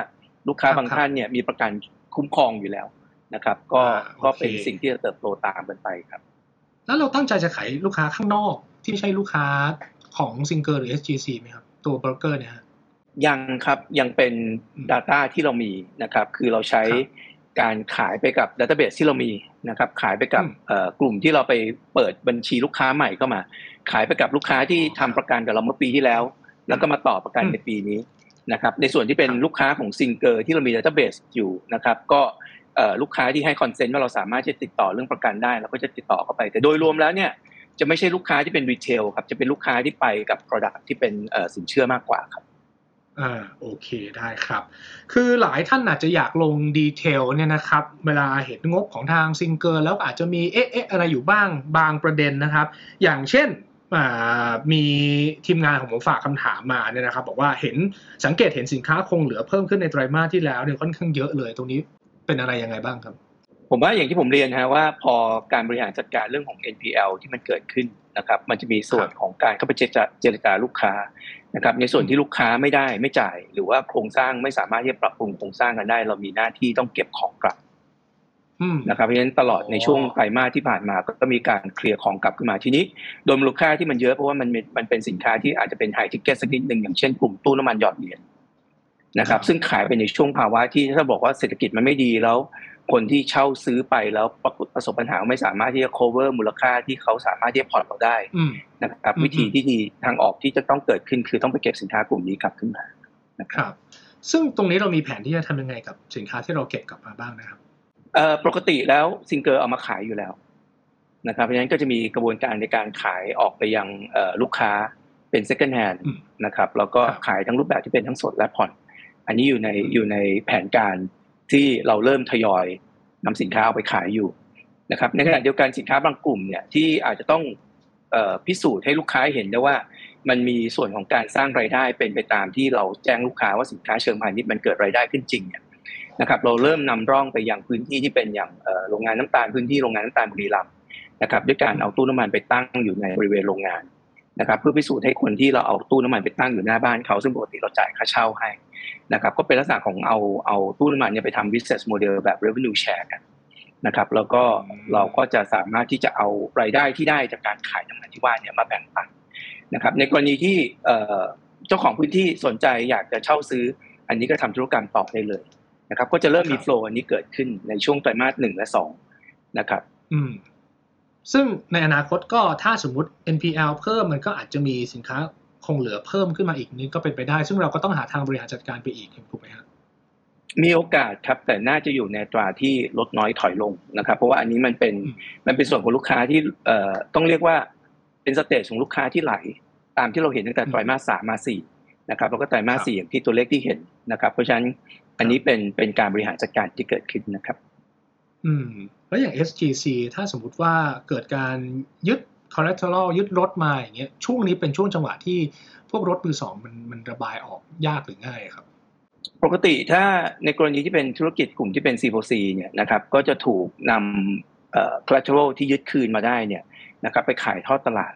ลูกค้าบางท่านเนี่ยมีประกันคุ้มครองอยู่แล้วนะครับ ก็ก็เป็นสิ่งที่จะเติบโตตามกันไปครับ แล้วเราตั้งใจจะขายลูกค้าข้างนอกที่ไม่ใช่ลูกค้าของซิงเกอร์หรือ SGC ไหมครับ ตัวโบรกเกอร์เนี่ยยังครับยังเป็น Data ที่เรามีนะครับ คือเราใช้ การขายไปกับ database ที่เรามีนะครับ ขายไปกับกลุ่มที่เราไปเปิดบัญชีลูกค้าใหม่เข้ามา ขายไปกับลูกค้าที่ทำประกันกับเราเมื่อปีที่แล้ว แล้วก็มาต่อประกันในปีนี้นะครับ ในส่วนที่เป็นลูกค้าของซิงเกอร์ที่เรามี database อยู่นะครับ ก็ลูกค้าที่ให้ consent ว่าเราสามารถจะติดต่อเรื่องประกันได้เราก็จะติดต่อเข้าไป แต่โดยรวมแล้วเนี่ยจะไม่ใช่ลูกค้าที่เป็น retail ครับจะเป็นลูกค้าที่ไปกับ Product ที่เป็นสินเชื่อมากกว่าครับ อ่าโอเคได้ครับ คือหลายท่านอาจจะอยากลง detail เนี่ยนะครับ เวลาเห็นงบของทางซิงเกอร์แล้วอาจจะมีเอ๊ะเอ๊ะอะไรอยู่บ้างบางประเด็นนะครับ อย่างเช่นมีทีมงานของผมฝากคำถามมาเนี่ยนะครับ บอกว่าเห็นสังเกตเห็นสินค้าคงเหลือเพิ่มขึ้นในไตรมาสที่แล้วเนี่ยค่อนข้างเยอะเลยตรงนี้เป็นอะไรยังไงบ้างครับ ผมว่าอย่างที่ผมเรียนนะว่าพอการบริหารจัดการเรื่องของ NPL ที่มันเกิดขึ้น นะครับมันจะมีส่วนของการเข้าไปเจรจาลูกค้านะครับในส่วนที่ลูกค้าไม่ได้ไม่จ่าย หรือว่าโครงสร้างไม่สามารถที่จะปรับปรุงโครงสร้างกันได้ เรามีหน้าที่ต้องเก็บของกลับนะครับเพราะฉะนั้นตลอดในช่วงไตรมาสที่ผ่านมาก็มีการเคลียร์ของกลับขึ้นมาทีนี้ โดยมูลค่าที่มันเยอะเพราะว่ามันมันเป็นสินค้าที่อาจจะเป็นไฮทิกเก็ตสักนิดหนึ่งอย่างเช่นกลุ่มตู้น้ำมันหยอดเหรียญ นะครับ ซึ่งขายไปในช่วงภาวะที่ถ้าบอกว่าเศรษฐกิจมันไม่ดีแล้ว คนที่เช่าซื้อไปแล้วประสบปัญหาไม่สามารถที่จะ cover มูลค่าที่เขาสามารถที่จะพอร์ตเราได้นะครับ วิธีที่ดีทางออกที่จะต้องเกิดขึ้นคือต้องไปเก็บสินค้ากลุ่มนี้กลับขึ้นมานะครับ ซึ่งตรงนี้เรามีแผนที่จะทำยังไงกับสินค้าที่เราเก็บกลับมาบ้างนะครับเอ่อปกติแล้วซิงเกอร์เอามาขายอยู่แล้วนะครับเพราะฉะนั้นก็จะมีกระบวนการในการขายออกไปยังลูกค้าเป็น second hand นะครับแล้วก็ขายทั้งรูปแบบที่เป็นทั้งสดและผ่อน อันนี้อยู่ในอยู่ในแผนการที่เราเริ่มทยอยนำสินค้าเอาไปขายอยู่นะครับ ในขณะเดียวกันสินค้าบางกลุ่มเนี่ยที่อาจจะต้องพิสูจน์ให้ลูกค้าเห็นได้ว่ามันมีส่วนของการสร้างรายได้เป็นไปตามที่เราแจ้งลูกค้าว่าสินค้าเชิงพาณิชย์มันเกิดรายได้ขึ้นจริงเนี่ยนะครับ เราเริ่มนำร่องไปยังพื้นที่ที่เป็นอย่างโรงงานน้ำตาลพื้นที่โรงงานน้ำตาลบุรีรัมย์นะครับ ด้วยการเอาตู้น้ำมันไปตั้งอยู่ในบริเวณโรงงาน นะครับเพื่อพิสูจน์ให้คนที่เราเอาตู้น้ำมันไปตั้งอยู่หน้าบ้านเขาซึ่งปกติเราจ่ายค่าเช่าให้นะครับก็เป็นลักษณะของเอาเอาตู้น้ำมันเนี่ยไปทำ business model แบบ revenue share กันนะครับแล้วก็เราก็จะสามารถที่จะเอารายได้ที่ได้จากการขายน้ำมันที่ว่าเนี่ยมาแบ่งปันนะครับในกรณีที่เจ้าของพื้นที่สนใจอยากจะเช่าซื้อ อันนี้ก็ทำธุรกรรมต่อได้เลยนะครับ ก็จะเริ่มมีโฟล์อันนี้เกิดขึ้นในช่วงไตรมาสหนึ่งและสองนะครับ อืม ซึ่งในอนาคตก็ถ้าสมมติ NPL เพิ่มมันก็อาจจะมีสินค้าคงเหลือเพิ่มขึ้นมาอีกนี่ก็เป็นไปได้ ซึ่งเราก็ต้องหาทางบริหารจัดการไปอีกถูกไหมครับมีโอกาสครับแต่น่าจะอยู่ในตราที่ลดน้อยถอยลงนะครับ เพราะว่าอันนี้มันเป็นมันเป็นส่วนของลูกค้าที่เอ่อต้องเรียกว่าเป็นสเตจของลูกค้าที่ไหล ตามที่เราเห็นตั้งแต่ไตรมาสสามมาสี่นะครับแล้วก็ไตรมาสสี่อย่างที่ตัวเลขที่เห็นนะครับ เพราะฉะนั้นอันนี้เป็นเป็นการบริหารจัดการที่เกิดขึ้นนะครับ อืม แล้วอย่าง SGC ถ้าสมมุติว่าเกิดการยึด collateral ยึดรถมาอย่างเงี้ยช่วงนี้เป็นช่วงจังหวะที่พวกรถมือสองมันมันระบายออกยากหรือง่ายครับ ปกติถ้าในกรณีที่เป็นธุรกิจกลุ่มที่เป็น C4C เนี่ยนะครับก็จะถูกนำเอ่อ collateral ที่ยึดคืนมาได้เนี่ยนะครับไปขายทอดตลาด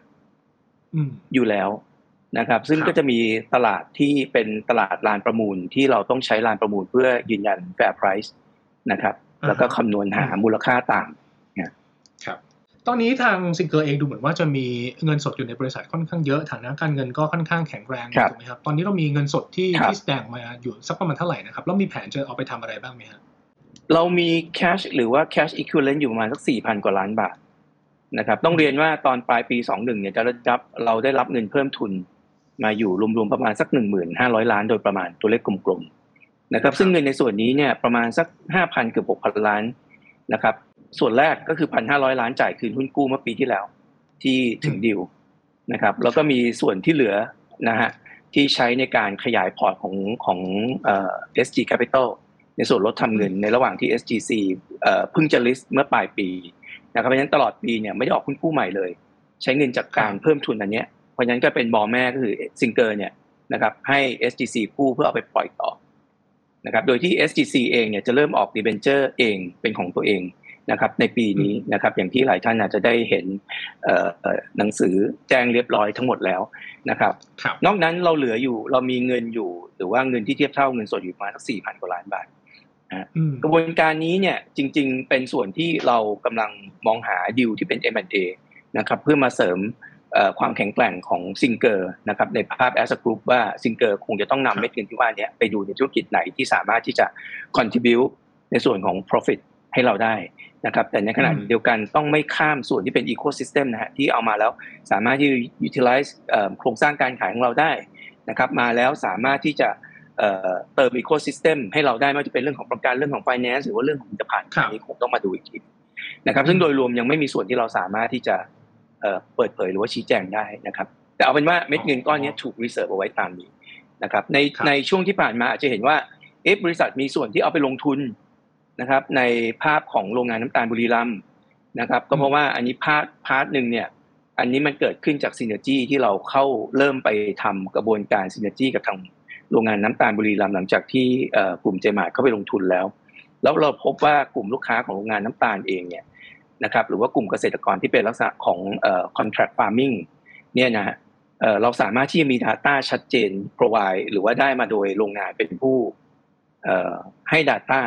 อยู่แล้วนะครับ ซึ่งก็จะมีตลาดที่เป็นตลาดลานประมูลที่เราต้องใช้ลานประมูลเพื่อยืนยัน fair price นะครับ แล้วก็คำนวณหามูลค่าต่างครับ ตอนนี้ทางซิงเกอร์เองดูเหมือนว่าจะมีเงินสดอยู่ในบริษัทค่อนข้างเยอะฐานะการเงินก็ค่อนข้างแข็งแรงถูกไหมครับตอนนี้เรามีเงินสดที่ที่แสดงมาอยู่สักประมาณเท่าไหร่นะครับแล้วมีแผนจะเอาไปทำอะไรบ้างไหมครับเรามี cash หรือว่า cash equivalent อยู่ประมาณสักสี่พันกว่าล้านบาทนะครับ ต้องเรียนว่าตอนปลายปีสองหนึ่งเนี่ยจะรับเราได้รับเงินเพิ่มทุนมาอยู่รวมๆประมาณสักหนึ่งหมื่นห้าร้อยล้านโดยประมาณตัวเลขกลมๆ นะครับ ซึ่งเงินในส่วนนี้เนี่ยประมาณสักห้าพันเกือบหกพันล้านนะครับ ส่วนแรกก็คือพันห้าร้อยล้านจ่ายคืนหุ้นกู้เมื่อปีที่แล้ว ที่ถึงดิวนะครับ แล้วก็มีส่วนที่เหลือนะฮะที่ใช้ในการขยายพอร์ตของของเอ่อ SG Capital ในส่วนลดทำเงินในระหว่างที่ SGC เอ่อเพิ่งจะ list เมื่อปลายปีนะครับเพราะฉะนั้นตลอดปีเนี่ยไม่ได้ออกหุ้นกู้ใหม่เลย ใช้เงินจากการเพิ่มทุนอันเนี้ยราะฉะนั้นก็เป็นบอแม่ก็คือซิงเกอร์เนี่ยนะครับให้ SGC กู้เพื่อเอาไปปล่อยต่อ นะครับโดยที่ SGC เองเนี่ยจะเริ่มออกดีเบนเจอร์เองเป็นของตัวเองนะครับในปีนี้นะครับอย่างที่หลายท่านอาจจะได้เห็นหนังสือแจ้งเรียบร้อยทั้งหมดแล้วนะครับนอกนั้นเราเหลืออยู่เรามีเงินอยู่ หรือว่าเงินที่เทียบเท่าเงินสดอยู่ประมาณสักสี่พันกว่าล้านบาทกระบวนการนี้เนี่ยจริง ๆ เป็นส่วนที่เรากำลังมองหาดิวที่เป็น M&A นะครับเพื่อมาเสริม ความแข็งแกร่งของซิงเกอร์นะครับในภาพ as group ว่าซิงเกอร์คงจะต้องนำเม็ดเงินที่ว่านี้ไปดูในธุรกิจไหนที่สามารถที่จะ contribute ในส่วนของ profit ให้เราได้นะครับแต่ในขณะเดียวกันต้องไม่ข้ามส่วนที่เป็น ecosystem นะฮะที่เอามาแล้วสามารถที่ utilize โครงสร้างการขายของเราได้นะครับมาแล้วสามารถที่จะเติม ecosystem ให้เราได้ไม่ว่าจะเป็นเรื่องของประกันเรื่องของ finance หรือว่าเรื่องของผลิตภัณฑ์อันนี้คงต้องมาดูอีกทีนะครับซึ่งโดยรวมยังไม่มีส่วนที่เราสามารถที่จะ เปิดเผยหรือว่าชี้แจงได้นะครับ แต่เอาเป็นว่าเม็ดเงินก้อนนี้ถูก reserve เอาไว้ตามนี้นะครับ ในในช่วงที่ผ่านมาอาจจะเห็นว่าเอฟบริษัทมีส่วนที่เอาไปลงทุนนะครับ ในภาพของโรงงานน้ำตาลบุรีรัมย์นะครับ ก็เพราะว่าอันนี้ part part หนึ่งเนี่ย อันนี้มันเกิดขึ้นจาก synergy ที่เราเข้าเริ่มไปทำกระบวนการซีเนจีกับทางโรงงานน้ำตาลบุรีรัมย์หลังจากที่กลุ่มเจมาร์เข้าไปลงทุนแล้ว แล้วเราพบว่ากลุ่มลูกค้าของโรงงานน้ำตาลเองเนี่ย นะครับหรือว่ากลุ่มเกษตรกรที่เป็นลักษณะของเอ่อ contract farming เนี่ยนะฮะเราสามารถที่จะมี Data ชัดเจน provide หรือว่าได้มาโดยโรงงานเป็นผู้ให้ Data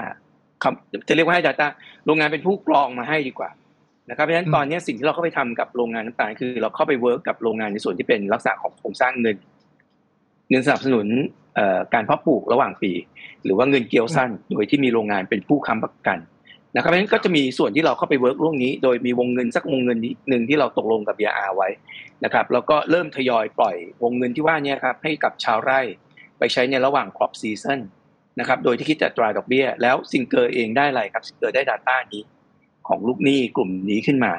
จะเรียกว่าให้ Data โรงงานเป็นผู้กรองมาให้ดีกว่านะครับเพราะฉะนั้นตอนนี้สิ่งที่เราเข้าไปทำกับโรงงานน้ำตาลคือ เราเข้าไป work กับโรงงานในส่วนที่เป็นลักษณะของโครงสร้างเงิน เงินสนับสนุนการเพาะปลูกระหว่างปี หรือว่าเงินเกี๊ยวสั้น โดยที่มีโรงงานเป็นผู้ค้ำประกัน นะครับเพราะฉะนั้นก็จะมีส่วนที่เราเข้าไป work ตรงนี้ โดยมีวงเงินสักวงเงินหนึ่งที่เราตกลงกับ BR ไว้นะครับแล้วก็เริ่มทยอยปล่อยวงเงินที่ว่านี้ครับให้กับชาวไร่ไปใช้ในระหว่าง crop season นะครับโดยที่คิดอัตราดอกเบี้ย แล้วซิงเกอร์เองได้อะไรครับซิงเกอร์ได้ Data นี้ของลูกหนี้กลุ่มนี้ขึ้นมา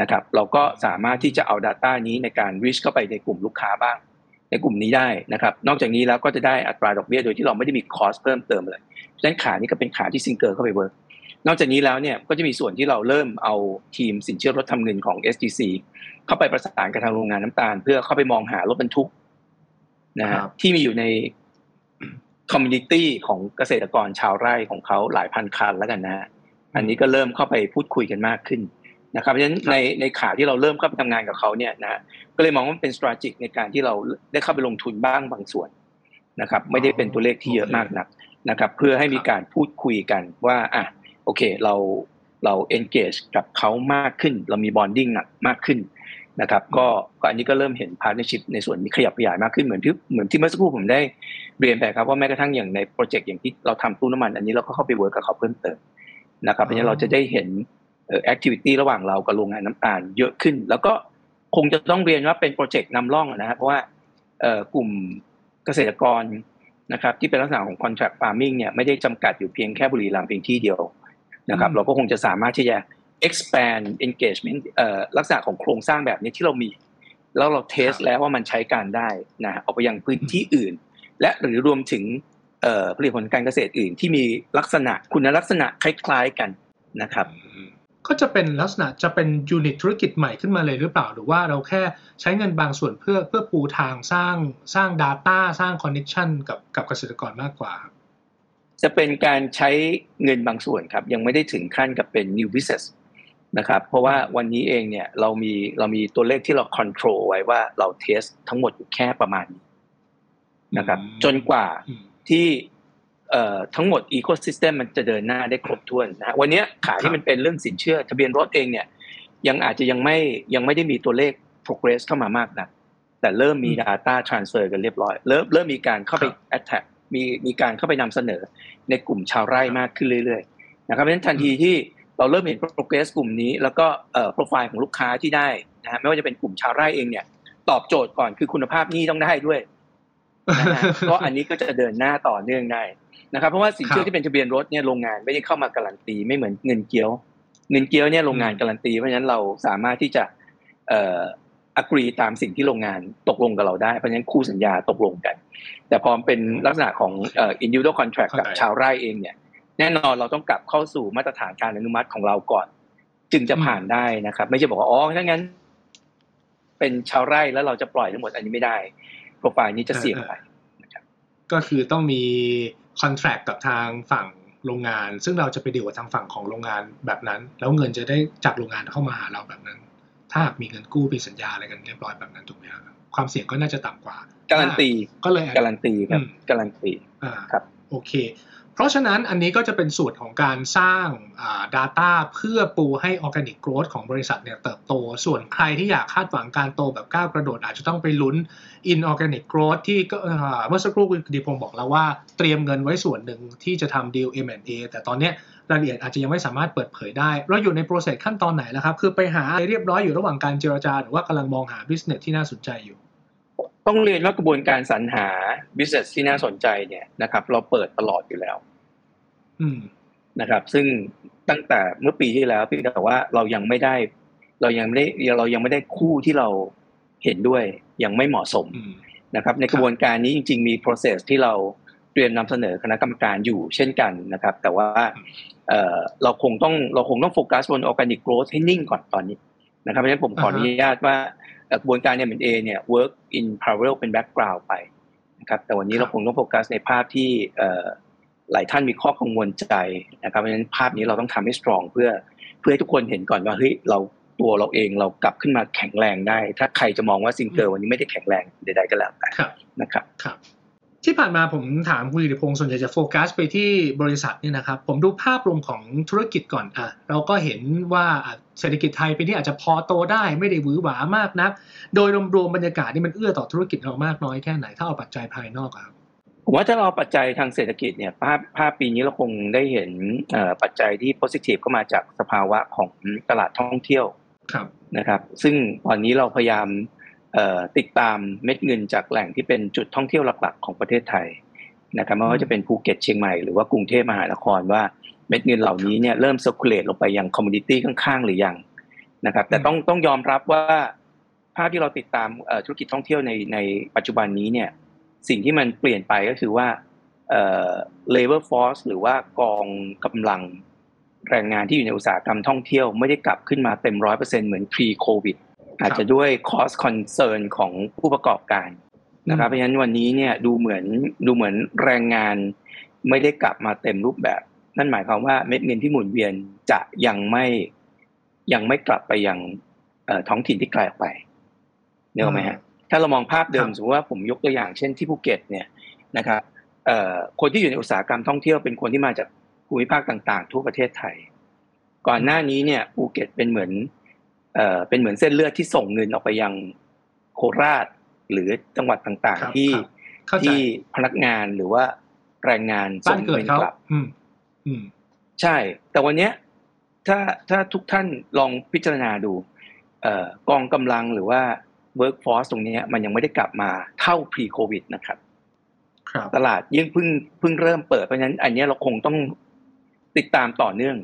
นะครับเราก็สามารถที่จะเอา Data นี้ในการ reach เข้าไปในกลุ่มลูกค้าบ้าง ในกลุ่มนี้ได้นะครับนอกจากนี้แล้วก็จะได้อัตราดอกเบี้ย โดยที่เราไม่ได้มี cost เพิ่มเติมเลยฉะนั้นขานี้ก็เป็นขาที่ซิงเกอร์เข้าไป work นอกจากนี้แล้วเนี่ยก็จะมีส่วนที่เราเริ่มเอาทีมสินเชื่อรถทำเงินของ SGC เข้าไปประสานกับทางโรงงานน้ำตาล เพื่อเข้าไปมองหารถบรรทุกนะฮะครับที่มีอยู่ใน community ของเกษตรกรชาวไร่ของเขาหลายพันคันแล้วกันนะฮะอันนี้ก็เริ่มเข้าไปพูดคุยกันมากขึ้นนะครับเพราะฉะนั้นในในข่าวที่เราเริ่มเข้าไปทำงานกับเขาเนี่ยนะฮะก็เลยมองว่ามันเป็น strategic ในการที่เราได้เข้าไปลงทุนบ้างบางส่วนนะครับ ไม่ได้เป็นตัวเลขที่เยอะมากนักนะครับ เพื่อให้มีการพูดคุยกันว่าอะ โอเคเราเรา engage กับเขามากขึ้น เรามี bonding หนักมากขึ้นนะครับก็ก็อันนี้ก็เริ่มเห็น partnership ในส่วนนี้ขยับขยายมากขึ้นเหมือนที่เหมือนที่เมื่อสักครู่ผมได้เรียนไปครับว่าแม้กระทั่งอย่างใน project อย่างที่เราทำตู้น้ำมัน อันนี้เราก็เข้าไป work กับเขาเพิ่มเติมนะครับเพราะฉะนั้นเราจะได้เห็นเอ่อ activity ระหว่างเรากับโรงงานน้ำตาลเยอะขึ้น แล้วก็คงจะต้องเรียนว่าเป็นโปรเจกต์นำร่องนะครับเพราะว่าเอ่อกลุ่มเกษตรกรนะครับที่เป็นลักษณะของ contract farming เนี่ยไม่ได้จำกัดอยู่เพียงแค่บุรีรัมย์เพียงที่เดียว นะครับอืมเราก็คงจะสามารถที่จะ expand engagement เอ่อลักษณะของโครงสร้างแบบนี้ที่เรามี แล้วเราเทสแล้วว่ามันใช้การได้นะออกไปยังพื้นที่อื่น และหรือรวมถึงเอ่อผลิตผลการเกษตรอื่น ที่มีลักษณะคุณลักษณะคล้ายๆกันนะครับก็จะเป็นลักษณะจะเป็นยูนิตธุรกิจใหม่ขึ้นมาเลยหรือเปล่า หรือว่าเราแค่ใช้เงินบางส่วนเพื่อเพื่อปูทางสร้างสร้าง Data สร้าง Connection กับกับเกษตรกรมากกว่าครับ จะเป็นการใช้เงินบางส่วนครับ ยังไม่ได้ถึงขั้นกับเป็น new business นะครับ เพราะว่าวันนี้เองเนี่ยเรามีเรามีตัวเลขที่เรา control ไว้ว่าเราเทสทั้งหมดอยู่แค่ประมาณนี้นะครับอืมจนกว่าอืมที่เอ่อทั้งหมด ecosystem มันจะเดินหน้าได้ครบถ้วนนะฮะวันเนี้ยขาครัที่บมันเป็นเรื่องสินเชื่อ ทะเบียนรถเองเนี่ย ยังอาจจะยังไม่ยังไม่ได้มีตัวเลข progress เข้ามามากนะแต่เริ่มมี data transfer กันเรียบร้อย เริ่มเริ่มมีการเข้าไป attack มีมีการเข้าไปนำเสนอในกลุ่มชาวไร่มากขึ้นเรื่อยๆนะครับเพราะฉะนั้นทันทีที่เราเริ่มเห็น progress กลุ่มนี้ แล้วก็เอ่อ profile ของลูกค้าที่ได้นะฮะไม่ว่าจะเป็นกลุ่มชาวไร่เองเนี่ย ตอบโจทย์ก่อนคือคุณภาพหนี้ต้องได้ด้วยนะฮะก็อันนี้ก็จะเดินหน้าต่อเนื่องได้นะครับ เพราะว่าสินเชื่ครัอบที่เป็นทะเบียนรถเนี่ยโรงงานไม่ได้เข้ามาการันตีไม่เหมือนเงินเกี้ยว เงินเกี้ยวเนี่ยโรงงานการันตีเพราะฉะนั้นเราสามารถที่จะเอ่อ agree ตามสิ่งที่โรงงานตกลงกับเราได้ เพราะฉะนั้นคู่สัญญาตกลงกัน แต่พอเป็นลักษณะของเอ่อ individual contract กับเข้าใจชาวไร่เองเนี่ย แน่นอนเราต้องกลับเข้าสู่มาตรฐานการอนุมัติของเราก่อน จึงจะผ่านได้นะครับ ไม่ใช่บอกว่าอ๋อถ้างั้น เป็นชาวไร่แล้วเราจะปล่อยทั้งหมดอันนี้ไม่ได้โปรไฟล์นี้จะเสี่ยงไปก็คือต้องมีคอนแท c t กับทางฝั่งโรงงาน ซึ่งเราจะไปดีลกับทางฝั่งของโรงงานแบบนั้น แล้วเงินจะได้จากโรงงานเข้ามาหาเราแบบนั้น ถ้าหากมีเงินกู้มีสัญญาอะไรกันเรียบร้อยแบบนั้นถูกไหมครับความเสี่ยงก็น่าจะต่ำกว่า การันตีก็เลยการันตีครับอืมการันตีอ่าครับโอเค เพราะฉะนั้นอันนี้ก็จะเป็นสูตรของการสร้าง Data เพื่อปูให้ Organic Growth ของบริษัทเนี่ยเติบโต ส่วนใครที่อยากคาดหวังการโตแบบก้าวกระโดด อาจจะต้องไปลุ้น Inorganic Growth ที่เมื่อสักครู่คุณกิพงศ์บอกแล้วว่าเตรียมเงินไว้ส่วนหนึ่งที่จะทำดีล M&A แต่ตอนนี้รายละเอียดอาจจะยังไม่สามารถเปิดเผยได้ เราอยู่ในโปรเซสขั้นตอนไหนแล้วครับ คือไปหาอะไรเรียบร้อยอยู่ระหว่างการเจรจา หรือว่ากำลังมองหา business ที่น่าสนใจอยู่ ต้องเรียนว่ากระบวนการสรรหา business ที่น่าสนใจเนี่ยนะครับ เราเปิดตลอดอยู่แล้วอืมนะครับ ซึ่งตั้งแต่เมื่อปีที่แล้วพี่แต่ว่าเรายังไม่ได้ เรายังไม่ได้เรายังไม่ได้คู่ที่เราเห็นด้วยยังไม่เหมาะสมอืมนะครับ ในกระบวนการนี้จริง ๆ มี process ที่เราเตรียมนำเสนอคณะกรรมการอยู่เช่นกันนะครับ แต่ว่าเอ่อเราคงต้องเราคงต้องโฟกัสบน organic growth ให้นิ่งก่อนตอนนี้นะครับเพราะฉะนั้นผมขออนุญาตว่าเอ่อ กระบวนการ M&A เนี่ย work in parallel เป็น background ไปนะครับแต่วันนี้ครับเราคงต้องโฟกัสในภาพที่เอ่อหลายท่านมีข้อกังวลใจนะครับเพราะฉะนั้นภาพนี้เราต้องทำให้ strong เพื่อเพื่อให้ทุกคนเห็นก่อนว่าเฮ้ยเราตัวเราเองเรากลับขึ้นมาแข็งแรงได้ ถ้าใครจะมองว่าซิงเกิลวันนี้ไม่ได้แข็งแรงใดๆก็แล้วแต่ครับนะครับครับ ที่ผ่านมาผมถามคุณกิติพงศ์ส่วนใหญ่จะโฟกัสไปที่บริษัทเนี่ยนะครับ ผมดูภาพรวมของธุรกิจก่อนอะเราก็เห็นว่าอะเศรษฐกิจไทยปีนี้อาจจะพอโตได้ไม่ได้หวือหวามากนัก โดยรวมๆบรรยากาศนี่มันเอื้อต่อธุรกิจเรามากน้อยแค่ไหนถ้าเอาปัจจัยภายนอกอะครับผมว่าถ้าเราปัจจัยทางเศรษฐกิจเนี่ยภาพภาพปีนี้เราคงได้เห็นเอ่อปัจจัยที่ positive ก็มาจากสภาวะของตลาดท่องเที่ยวครับนะครับ ซึ่งตอนนี้เราพยายามเอ่อ ติดตามเม็ดเงินจากแหล่งที่เป็นจุดท่องเที่ยวหลักๆ ของประเทศไทยนะครับไม่ว่าจะเป็นภูเก็ตเชียงใหม่หรือว่ากรุงเทพมหานครว่าเม็ดเงินเหล่านี้เนี่ยเริ่ม circulate ลงไปยัง community ข้างๆ หรือยังนะครับแต่ต้องต้องยอมรับว่าภาพที่เราติดตามเอ่อธุรกิจท่องเที่ยวในในปัจจุบันนี้เนี่ยสิ่งที่มันเปลี่ยนไปก็คือว่าเอ่อ labor force หรือว่ากองกำลังแรงงานที่อยู่ในอุตสาหกรรมท่องเที่ยวไม่ได้กลับขึ้นมาเต็มร้อยเปอร์เซ็นเหมือน pre covid อาจจะด้วย cost concern ของผู้ประกอบการนะครับเพราะฉะนั้นวันนี้เนี่ยดูเหมือนดูเหมือนแรงงานไม่ได้กลับมาเต็มรูปแบบ นั่นหมายความว่าเม็ดเงินที่หมุนเวียนจะยังไม่ยังไม่กลับไปยังท้องถิ่นที่ไกลออกไปเนี่ยถูกไหมฮะถ้าเรามองภาพเดิมสมมติว่าผมยกตัวอย่างเช่นที่ภูเก็ตเนี่ยนะครับคนที่อยู่ในอุตสาหกรรมท่องเที่ยวเป็นคนที่มาจากภูมิภาคต่าง ๆ ทั่วประเทศไทย ก่อนหน้านี้เนี่ยภูเก็ตเป็นเหมือน เอ่อเป็นเหมือนเส้นเลือดที่ส่งเงินออกไปยังโคราชหรือจังหวัดต่างๆ ที่ที่พนักงานหรือว่าแรงงานส่งเงินกลับใช่ แต่วันเนี้ยถ้าถ้าทุกท่านลองพิจารณาดูเอ่อกองกำลังหรือว่า workforce ตรงนี้มันยังไม่ได้กลับมาเท่า pre covid นะครับตลาดยิ่งเพิ่งเพิ่งเริ่มเปิดเพราะฉะนั้นอันนี้เราคงต้องติดตามต่อเนื่อง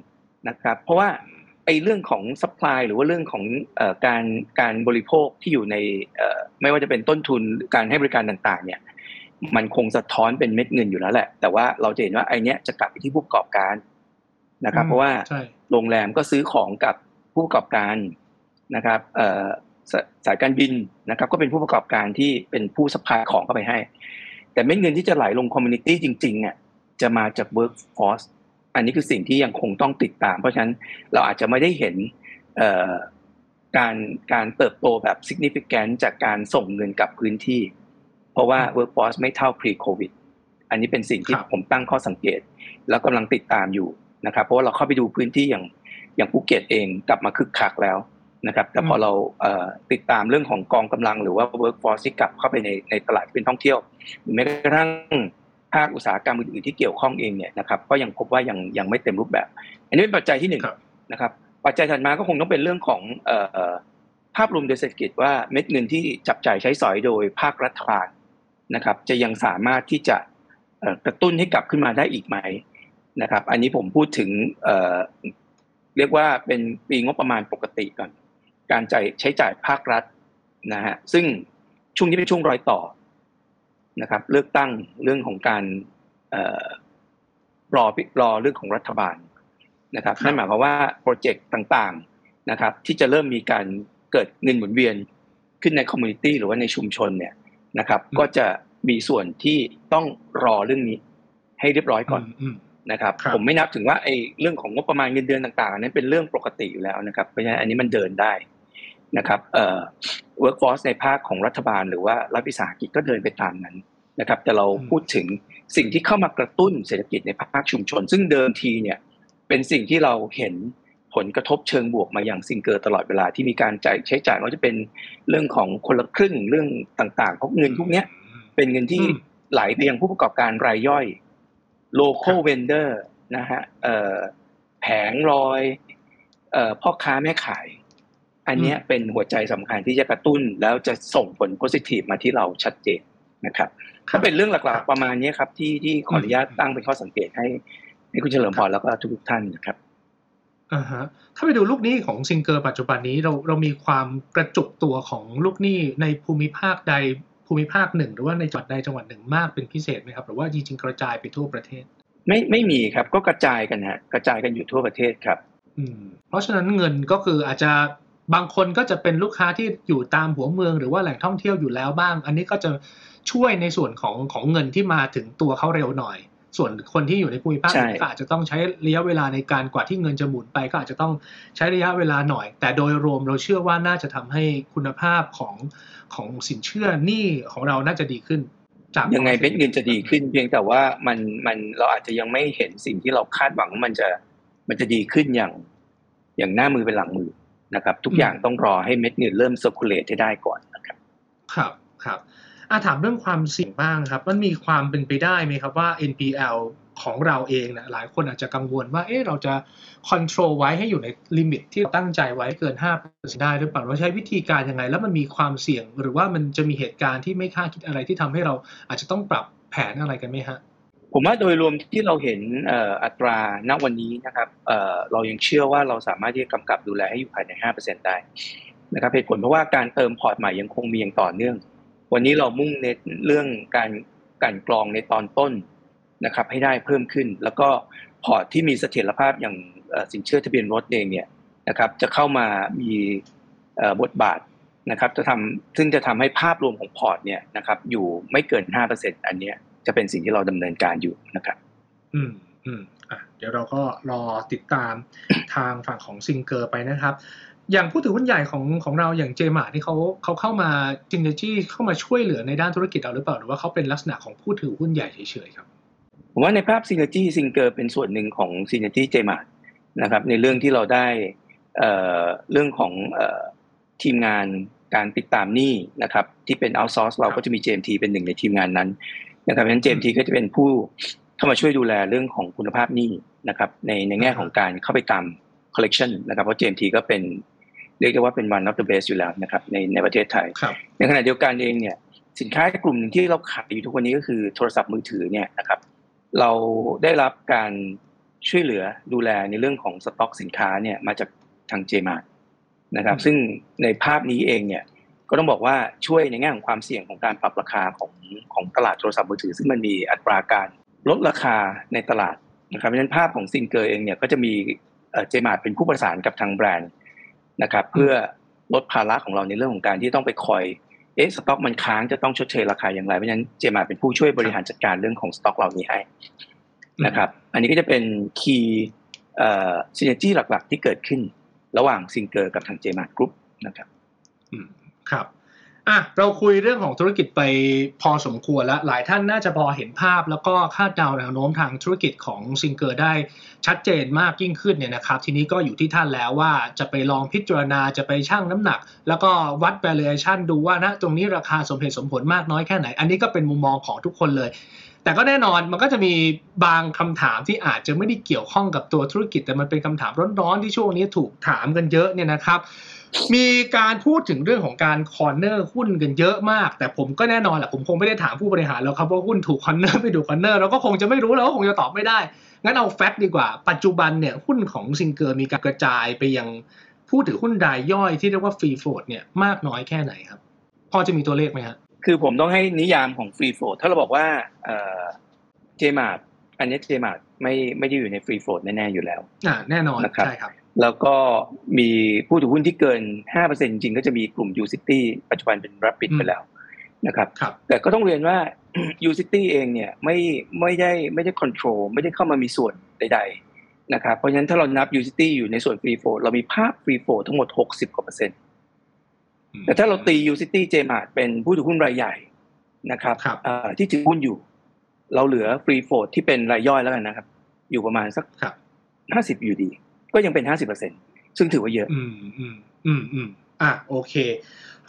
นะครับ เพราะว่า ไอ้เรื่องของ supply หรือว่าเรื่องของอการการบริโภคที่อยู่ในไม่ว่าจะเป็นต้นทุนการให้บริการต่างๆ เนี่ย มันคงสะท้อนเป็นเม็ดเงินอยู่แล้วแหละ แต่ว่าเราจะเห็นว่าไอ้นี้จะกลับไปที่ผู้ประกอบการนะครับ เพราะว่าโรงแรมก็ซื้อของกับผู้ประกอบการนะครับสายการบินนะครับ ก็เป็นผู้ประกอบการที่เป็นผู้ supply ของเข้าไปให้ แต่เม็ดเงินที่จะไหลลง community จริงๆเนี่ยจะมาจาก workforce อันนี้คือสิ่งที่ยังคงต้องติดตาม เพราะฉะนั้นเราอาจจะไม่ได้เห็นการการเติบโตแบบ significant จากการส่งเงินกับพื้นที่ เพราะว่า workforce ไม่เท่า pre covid อันนี้เป็นสิ่งที่ผมตั้งข้อสังเกต แล้วกำลังติดตามอยู่นะครับ เพราะว่าเราเข้าไปดูพื้นที่อย่างอย่างภูเก็ตเองกลับมาคึกคักแล้วนะครับ แต่พอเราติดตามเรื่องของกองกำลังหรือว่า workforce ที่กลับเข้าไปในในตลาดเป็นท่องเที่ยวหรือแม้กระทั่ง ภาคอุตสาหกรรมอื่นๆที่เกี่ยวข้องเองเนี่ยนะครับก็ยังพบว่ายังยังไม่เต็มรูปแบบ อันนี้เป็นปัจจัยที่หนึ่งนะครับปัจจัยถัดมาก็คงต้องเป็นเรื่องของภาพรวมโดยเศรษฐกิจว่าเม็ดเงินที่จับจ่ายใช้สอยโดยภาครัฐบาลนะครับ จะยังสามารถที่จะกระตุ้นให้กลับขึ้นมาได้อีกไหมนะครับ อันนี้ผมพูดถึงเรียกว่าเป็นปีงบประมาณปกติก่อน การจ่ายใช้จ่ายภาครัฐนะฮะซึ่งช่วงนี้เป็นช่วงรอยต่อ นะครับ เลือกตั้งเรื่องของการรอรอเรื่องของรัฐบาลนะครับนั่นหมายความว่า project ต่างๆนะครับที่จะเริ่มมีการเกิดเงินหมุนเวียนขึ้นใน community หรือว่าในชุมชนเนี่ยนะครับ ก็จะมีส่วนที่ต้องรอเรื่องนี้ให้เรียบร้อยก่อนนะครับ ผมไม่นับถึงว่าไอ้เรื่องของงบประมาณเงินเดือนต่างๆนั้นเป็นเรื่องปกติอยู่แล้วนะครับเพราะฉะนั้นอันนี้มันเดินได้ นะครับเอ่อ workforce ในภาคของรัฐบาล หรือว่ารัฐวิสาหกิจก็เดินไปตามนั้นนะครับ แต่เราพูดถึงสิ่งที่เข้ามากระตุ้นเศรษฐกิจในภาคชุมชน ซึ่งเดิมทีเนี่ยเป็นสิ่งที่เราเห็นผลกระทบเชิงบวกมาอย่างซิงเกอร์ตลอดเวลาที่มีการจ่ายใช้จ่ายว่าจะเป็นเรื่องของคนละครึ่งเรื่องต่างๆเพราะเงินพวกนี้เป็นเงินที่ไหลไปยังผู้ประกอบการรายย่อย local vendor นะฮะแผงลอยพ่อค้าแม่ขาย อันนี้เป็นหัวใจสำคัญที่จะกระตุ้น แล้วจะส่งผล positive มาที่เราชัดเจนนะครับก็เป็นเรื่องหลักๆประมาณนี้ครับ ที่ที่ขออนุญาตตั้งเป็นข้อสังเกตให้ให้คุณเฉลิมพรแล้วก็ทุกท่านนะครับอ่าฮะถ้าไปดูลูกหนี้ของซิงเกอร์ปัจจุบันนี้เราเรามีความกระจุกตัวของลูกหนี้ในภูมิภาคใดภูมิภาคหนึ่ง หรือว่าในจังหวัดใดจังหวัดหนึ่งมากเป็นพิเศษไหมครับ หรือว่าจริงๆกระจายไปทั่วประเทศ ไม่ไม่มีครับก็กระจายกันฮะกระจายกันอยู่ทั่วประเทศครับ อืมเพราะฉะนั้นเงินก็คืออาจจะ บางคนก็จะเป็นลูกค้าที่อยู่ตามหัวเมืองหรือว่าแหล่งท่องเที่ยวอยู่แล้วบ้าง อันนี้ก็จะช่วยในส่วนของของเงินที่มาถึงตัวเขาเร็วหน่อย ส่วนคนที่อยู่ในภูมิภาคก็อาจจะต้องใช้ระยะเวลาในการกว่าที่เงินจะหมุนไป ก็อาจจะต้องใช้ระยะเวลาหน่อย แต่โดยรวมเราเชื่อว่าน่าจะทำให้คุณภาพของของสินเชื่อหนี้ของเราน่าจะดีขึ้นจากยังไงเป็นเงินจะดีขึ้น เพียงแต่ว่ามันมันเราอาจจะยังไม่เห็นสิ่งที่เราคาดหวังมันจะมันจะดีขึ้นอย่างอย่างหน้ามือเป็นหลังมือ นะครับ ทุกอย่างต้องรอให้เม็ดเงินเริ่มเซอร์คูลเลตให้ได้ก่อนนะครับ ครับครับอาถามเรื่องความเสี่ยงบ้างครับ มันมีความเป็นไปได้ไหมครับว่า NPL ของเราเองนะหลายคนอาจจะกังวลว่าเอ๊ะเราจะ control ไว้ให้อยู่ใน limit ที่ตั้งใจไม่เกิน5%ได้หรือเปล่าเราใช้วิธีการยังไง แล้วมันมีความเสี่ยงหรือว่ามันจะมีเหตุการณ์ที่ไม่คาดคิดอะไรที่ทำให้เราอาจจะต้องปรับแผนอะไรกันไหมฮะ ผมว่าโดยรวมที่เราเห็นอัตราณวันนี้นะครับเรายังเชื่อว่าเราสามารถที่จะกำกับดูแลให้อยู่ภายใน 5%ได้นะครับเหตุผลเพราะว่าการเติมพอร์ตใหม่ยังคงมีอย่างต่อเนื่อง วันนี้เรามุ่งเน้นเรื่องการการกรองในตอนต้นนะครับให้ได้เพิ่มขึ้น แล้วก็พอร์ตที่มีเสถียรภาพอย่างสินเชื่อทะเบียนรถเองเนี่ยนะครับจะเข้ามามีบทบาทนะครับจะทำซึ่งจะทำให้ภาพรวมของพอร์ตเนี่ยนะครับอยู่ไม่เกิน 5%อันเนี้ย จะเป็นสิ่งที่เราดำเนินการอยู่นะครับ อืมอืมอะเดี๋ยวเราก็รอติดตามทางฝั่งของซิงเกอร์ไปนะครับอย่างผู้ถือหุ้นใหญ่ของของเราอย่างเจมาร์ทที่เขาเขาเข้ามา synergy เข้ามาช่วยเหลือในด้านธุรกิจเราหรือเปล่าหรือว่าเขาเป็นลักษณะของผู้ถือหุ้นใหญ่เฉยๆครับผมว่าในภาพ synergy ซิงเกอร์เป็นส่วนหนึ่งของ synergy เจมาร์ทนะครับในเรื่องที่เราได้เอ่อเรื่องของเอ่อทีมงานการติดตามหนี้นะครับที่เป็น outsource เราก็จะมี JMT เป็นหนึ่งในทีมงานนั้น นะครับเพราะฉะนั้น JMT ก็จะเป็นผู้เข้ามาช่วยดูแลเรื่องของคุณภาพหนี้นะครับ ในในแง่ของการเข้าไปตาม collection นะครับเพราะ JMT ก็เป็นเรียกได้ว่าเป็น one of the best อยู่แล้วนะครับในในประเทศไทยครับในขณะเดียวกันเองเนี่ยสินค้ากลุ่มหนึ่งที่เราขายอยู่ทุกวันนี้ก็คือโทรศัพท์มือถือเนี่ยนะครับ เราได้รับการช่วยเหลือดูแลในเรื่องของสต็อกสินค้าเนี่ยมาจากทางเจมานะครับ ซึ่งในภาพนี้เองเนี่ย ก็ต้องบอกว่าช่วยในแง่ของความเสี่ยงของการปรับราคาของของตลาดโทรศัพท์มือถือ ซึ่งมันมีอัตราการลดราคาในตลาดนะครับเพราะฉะนั้นภาพของซิงเกอร์เองเนี่ยก็จะมีเจมาร์ทเป็นผู้ประสานกับทางแบรนด์นะครับเพื่อลดภาระของเราในเรื่องของการที่ต้องไปคอยเอ๊ะสต็อกมันค้างจะต้องชดเชยราคาอย่างไร เพราะฉะนั้นเจมาร์ทเป็นผู้ช่วยบริหารจัดการเรื่องของสต็อกเหล่านี้ให้นะครับ อันนี้ก็จะเป็น key เอ่อ synergy หลักๆ ที่เกิดขึ้นระหว่างซิงเกอร์กับทางเจมาร์ทกรุ๊ปนะครับอืม ครับอะเราคุยเรื่องของธุรกิจไปพอสมควรแล้ว หลายท่านน่าจะพอเห็นภาพ แล้วก็คาดเดาแนวโน้มทางธุรกิจของซิงเกอร์ได้ชัดเจนมากยิ่งขึ้นเนี่ยนะครับ ทีนี้ก็อยู่ที่ท่านแล้วว่าจะไปลองพิจารณาจะไปชั่งน้ำหนัก แล้วก็วัด valuation ดูว่าณตรงนี้ราคาสมเหตุสมผลมากน้อยแค่ไหน อันนี้ก็เป็นมุมมองของทุกคนเลย แต่ก็แน่นอนมันก็จะมีบางคำถามที่อาจจะไม่ได้เกี่ยวข้องกับตัวธุรกิจ แต่มันเป็นคำถามร้อนๆที่ช่วงนี้ถูกถามกันเยอะเนี่ยนะครับ มีการพูดถึงเรื่องของการ corner หุ้นกันเยอะมาก แต่ผมก็แน่นอนแหละผมคงไม่ได้ถามผู้บริหารแล้วครับว่าหุ้นถูก corner ไม่ถูก corner เราก็คงจะไม่รู้แล้วก็คงจะตอบไม่ได้ งั้นเอา fact ดีกว่า ปัจจุบันเนี่ยหุ้นของซิงเกอร์มีการกระจายไปยังผู้ถือหุ้นรายย่อยที่เรียกว่า free float เนี่ยมากน้อยแค่ไหนครับ พอจะมีตัวเลขไหมครับคือผมต้องให้นิยามของ free float ถ้าเราบอกว่าเอ่อเจมาอันนี้เจมาไม่ไม่ได้อยู่ในฟรีโฟลแน่ๆอยู่แล้วอ่าแน่นอนนะครับใช่ครับ แล้วก็มีผู้ถือหุ้นที่เกิน 5%จริงๆก็จะมีกลุ่ม U City ปัจจุบันเป็น Rapid อืมไปแล้วนะครับครับแต่ก็ต้องเรียนว่า U City เองเนี่ยไม่ไม่ได้ไม่ได้ control ไม่ได้เข้ามามีส่วนใด ๆ นะครับ เพราะฉะนั้นถ้าเรานับ U City อยู่ในส่วน Free Float เรามีภาพ Free Float ทั้งหมด 60 กว่าเปอร์เซ็นต์แต่ถ้าเราตี U City J Mart เป็นผู้ถือหุ้นรายใหญ่นะครับครับเอ่อที่ถือหุ้นอยู่ เราเหลือ Free Float ที่เป็นรายย่อยแล้วกันนะครับ อยู่ประมาณสักครับ50 อยู่ดี ก็ยังเป็น50เปอร์เซ็นต์ซึ่งถือว่าเยอะ อืมอืมอืมอืมอะโอเค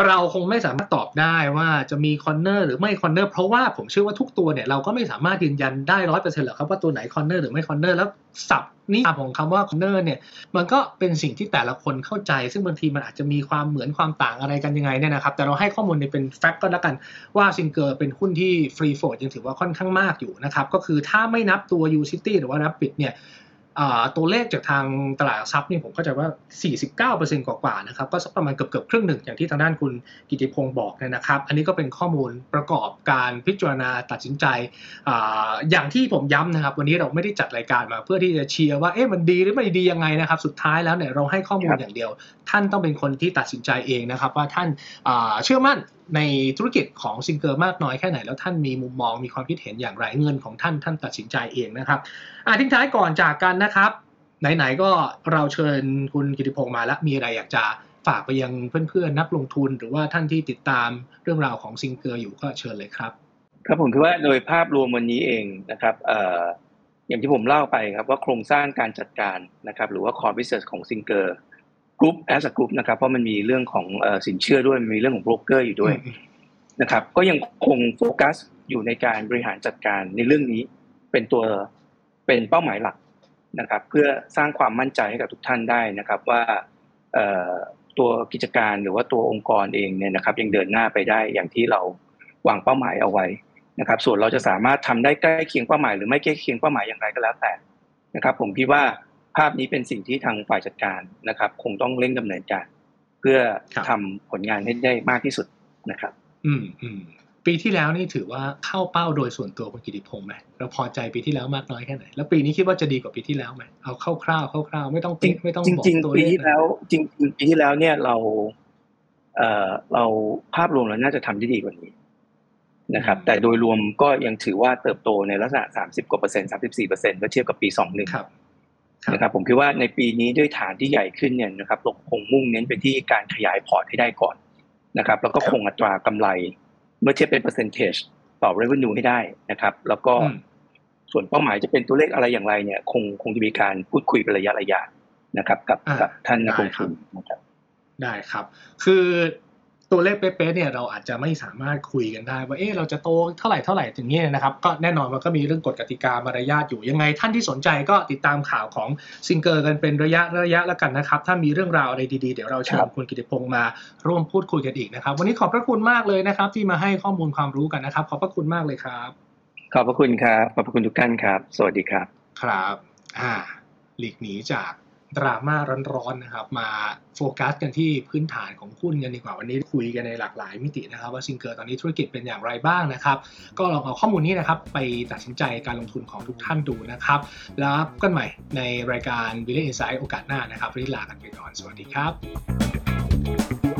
เราคงไม่สามารถตอบได้ว่าจะมี corner หรือไม่ corner เพราะว่าผมเชื่อว่าทุกตัวเนี่ยเราก็ไม่สามารถยืนยันได้ร้อยเปอร์เซ็นต์หรอกครับว่าตัวไหน corner หรือไม่ corner แล้วศัพท์นิยามของคำว่า corner เนี่ย มันก็เป็นสิ่งที่แต่ละคนเข้าใจ ซึ่งบางทีมันอาจจะมีความเหมือนความต่างอะไรกันยังไงเนี่ยนะครับ แต่เราให้ข้อมูลในเป็น fact ก็แล้วกันว่าซิงเกอร์เป็นหุ้นที่ฟรีโฟลดยังถือว่าค่อนข้างมากอยู่นะครับ ก็คือถ้าไม่นับตัว U City หรือว่านับปิดเนี่ย ตัวเลขจากทางตลาดหลักทรัพย์นี่ผมเข้าใจว่า 49%กว่าๆนะครับก็สักประมาณเกือบๆครึ่งหนึ่งอย่างที่ทางด้านคุณกิติพงศ์บอกเนี่ยนะครับ อันนี้ก็เป็นข้อมูลประกอบการพิจารณาตัดสินใจออย่างที่ผมย้ำนะครับ วันนี้เราไม่ได้จัดรายการมาเพื่อที่จะเชียร์ว่าเอ๊ะมันดีหรือไม่ดียังไงนะครับ สุดท้ายแล้วเนี่ยเราให้ข้อมูลอย่างเดียว ท่านต้องเป็นคนที่ตัดสินใจเองนะครับ ว่าท่านเชื่อมั่นในธุรกิจของซิงเกอร์มากน้อยแค่ไหน แล้วท่านมีมุมมองมีความคิดเห็นอย่างไรเงินของท่านท่านตัดสินใจเองนะครับอะทิ้งท้ายก่อนจากกันนะครับ ไหนๆก็เราเชิญคุณกิติพงศ์มาแล้วมีอะไรอยากจะฝากไปยังเพื่อนๆนักลงทุน หรือว่าท่านที่ติดตามเรื่องราวของซิงเกอร์อยู่ก็เชิญเลยครับ ครับผมคิดว่าโดยภาพรวมวันนี้เองนะครับเอ่ออย่างที่ผมเล่าไปครับว่าโครงสร้างการจัดการนะครับหรือว่า core business ของ Singer Group as a group นะครับ เพราะมันมีเรื่องของเอ่อสินเชื่อด้วยมันมีเรื่องของโบรกเกอร์อยู่ด้วยนะครับ ก็ยังคงโฟกัสอยู่ในการบริหารจัดการในเรื่องนี้เป็นตัวเป็นเป้าหมายหลักนะครับ เพื่อสร้างความมั่นใจให้กับทุกท่านได้นะครับ ว่าเอ่อตัวกิจการหรือว่าตัวองค์กรเองเนี่ยนะครับ ยังเดินหน้าไปได้อย่างที่เราวางเป้าหมายเอาไว้นะครับ ส่วนเราจะสามารถทำได้ใกล้เคียงเป้าหมาย หรือไม่ใกล้เคียงเป้าหมายอย่างไรก็แล้วแต่นะครับ ผมคิดว่า ภาพนี้เป็นสิ่งที่ทางฝ่ายจัดการนะครับ คงต้องเร่งดำเนินการ เพื่อครับทำผลงานให้ได้มากที่สุดนะครับ อืมอืมปีที่แล้วนี่ถือว่าเข้าเป้าโดยส่วนตัวคุณกิติพงศ์ไหมเราพอใจปีที่แล้วมากน้อยแค่ไหน แล้วปีนี้คิดว่าจะดีกว่าปีที่แล้วไหมเอาคร่าวๆคร่าวๆไม่ต้องจริปิ๊งกไม่ต้องจบอกริงตัวๆปีเลขที่แล้ว จริงๆปีที่แล้วเนี่ยเราเอ่อเราภาพรวมเราน่าจะทำได้ดีกว่านี้นะครับอืมแต่โดยรวมก็ยังถือว่าเติบโตในลักษณะ 30กว่าเปอร์เซ็นต์34เปอร์เซ็นต์เมื่อเทียบกับปี 21ครับ นะครับผมคิดว่าในปีนี้ด้วยฐานที่ใหญ่ขึ้นเนี่ยนะครับเราคงมุ่งเน้นไปที่การขยายพอร์ตให้ได้ก่อนนะครับ แล้วก็ครับคงอัตรากำไร เมื่อเทียบเป็น percentage ต่อ revenue ให้ได้นะครับ แล้วก็อืมส่วนเป้าหมายจะเป็นตัวเลขอะไรอย่างไรเนี่ย คงคงจะมีการพูดคุยเป็นระยะระยะนะครับ กับอ่ากับท่านนักลงได้ครับทุนนะครับได้ครับ คือ ตัวเลขเป๊ะๆเนี่ยเราอาจจะไม่สามารถคุยกันได้ ว่าเอ๊ะเราจะโตเท่าไหร่เท่าไหร่ถึงเนี้ยนะครับก็แน่นอนมันก็มีเรื่องกฎกติกามารยาทอยู่ยังไง ท่านที่สนใจก็ติดตามข่าวของซิงเกอร์กันเป็นระยะระยะแล้วกันนะครับ ถ้ามีเรื่องราวอะไรดีๆ เดี๋ยวเราเชิครัญบคุณกิติพงศ์มาร่วมพูดคุยกันอีกนะครับ วันนี้ขอบพระคุณมากเลยนะครับ ที่มาให้ข้อมูลความรู้กันนะครับ ขอบพระคุณมากเลยครับ ขอบพระคุณครับขอบพระคุณทุกท่านครับ สวัสดีครับ ครับ อ่าหลีกหนีจาก ดราม่าร้อนๆนะครับ มาโฟกัสกันที่พื้นฐานของหุ้นกันดีกว่าวันนี้คุยกันในหลากหลายมิตินะครับ ว่าซิงเกอร์ตอนนี้ธุรกิจเป็นอย่างไรบ้างนะครับ ก็ลองเอาข้อมูลนี้นะครับ ไปตัดสินใจการลงทุนของทุกท่านดูนะครับ แล้วพบกันใหม่ในรายการ v i l l a g e Insight โอกาสหน้านะครับวันนี้ลากันไปก่อนสวัสดีครับ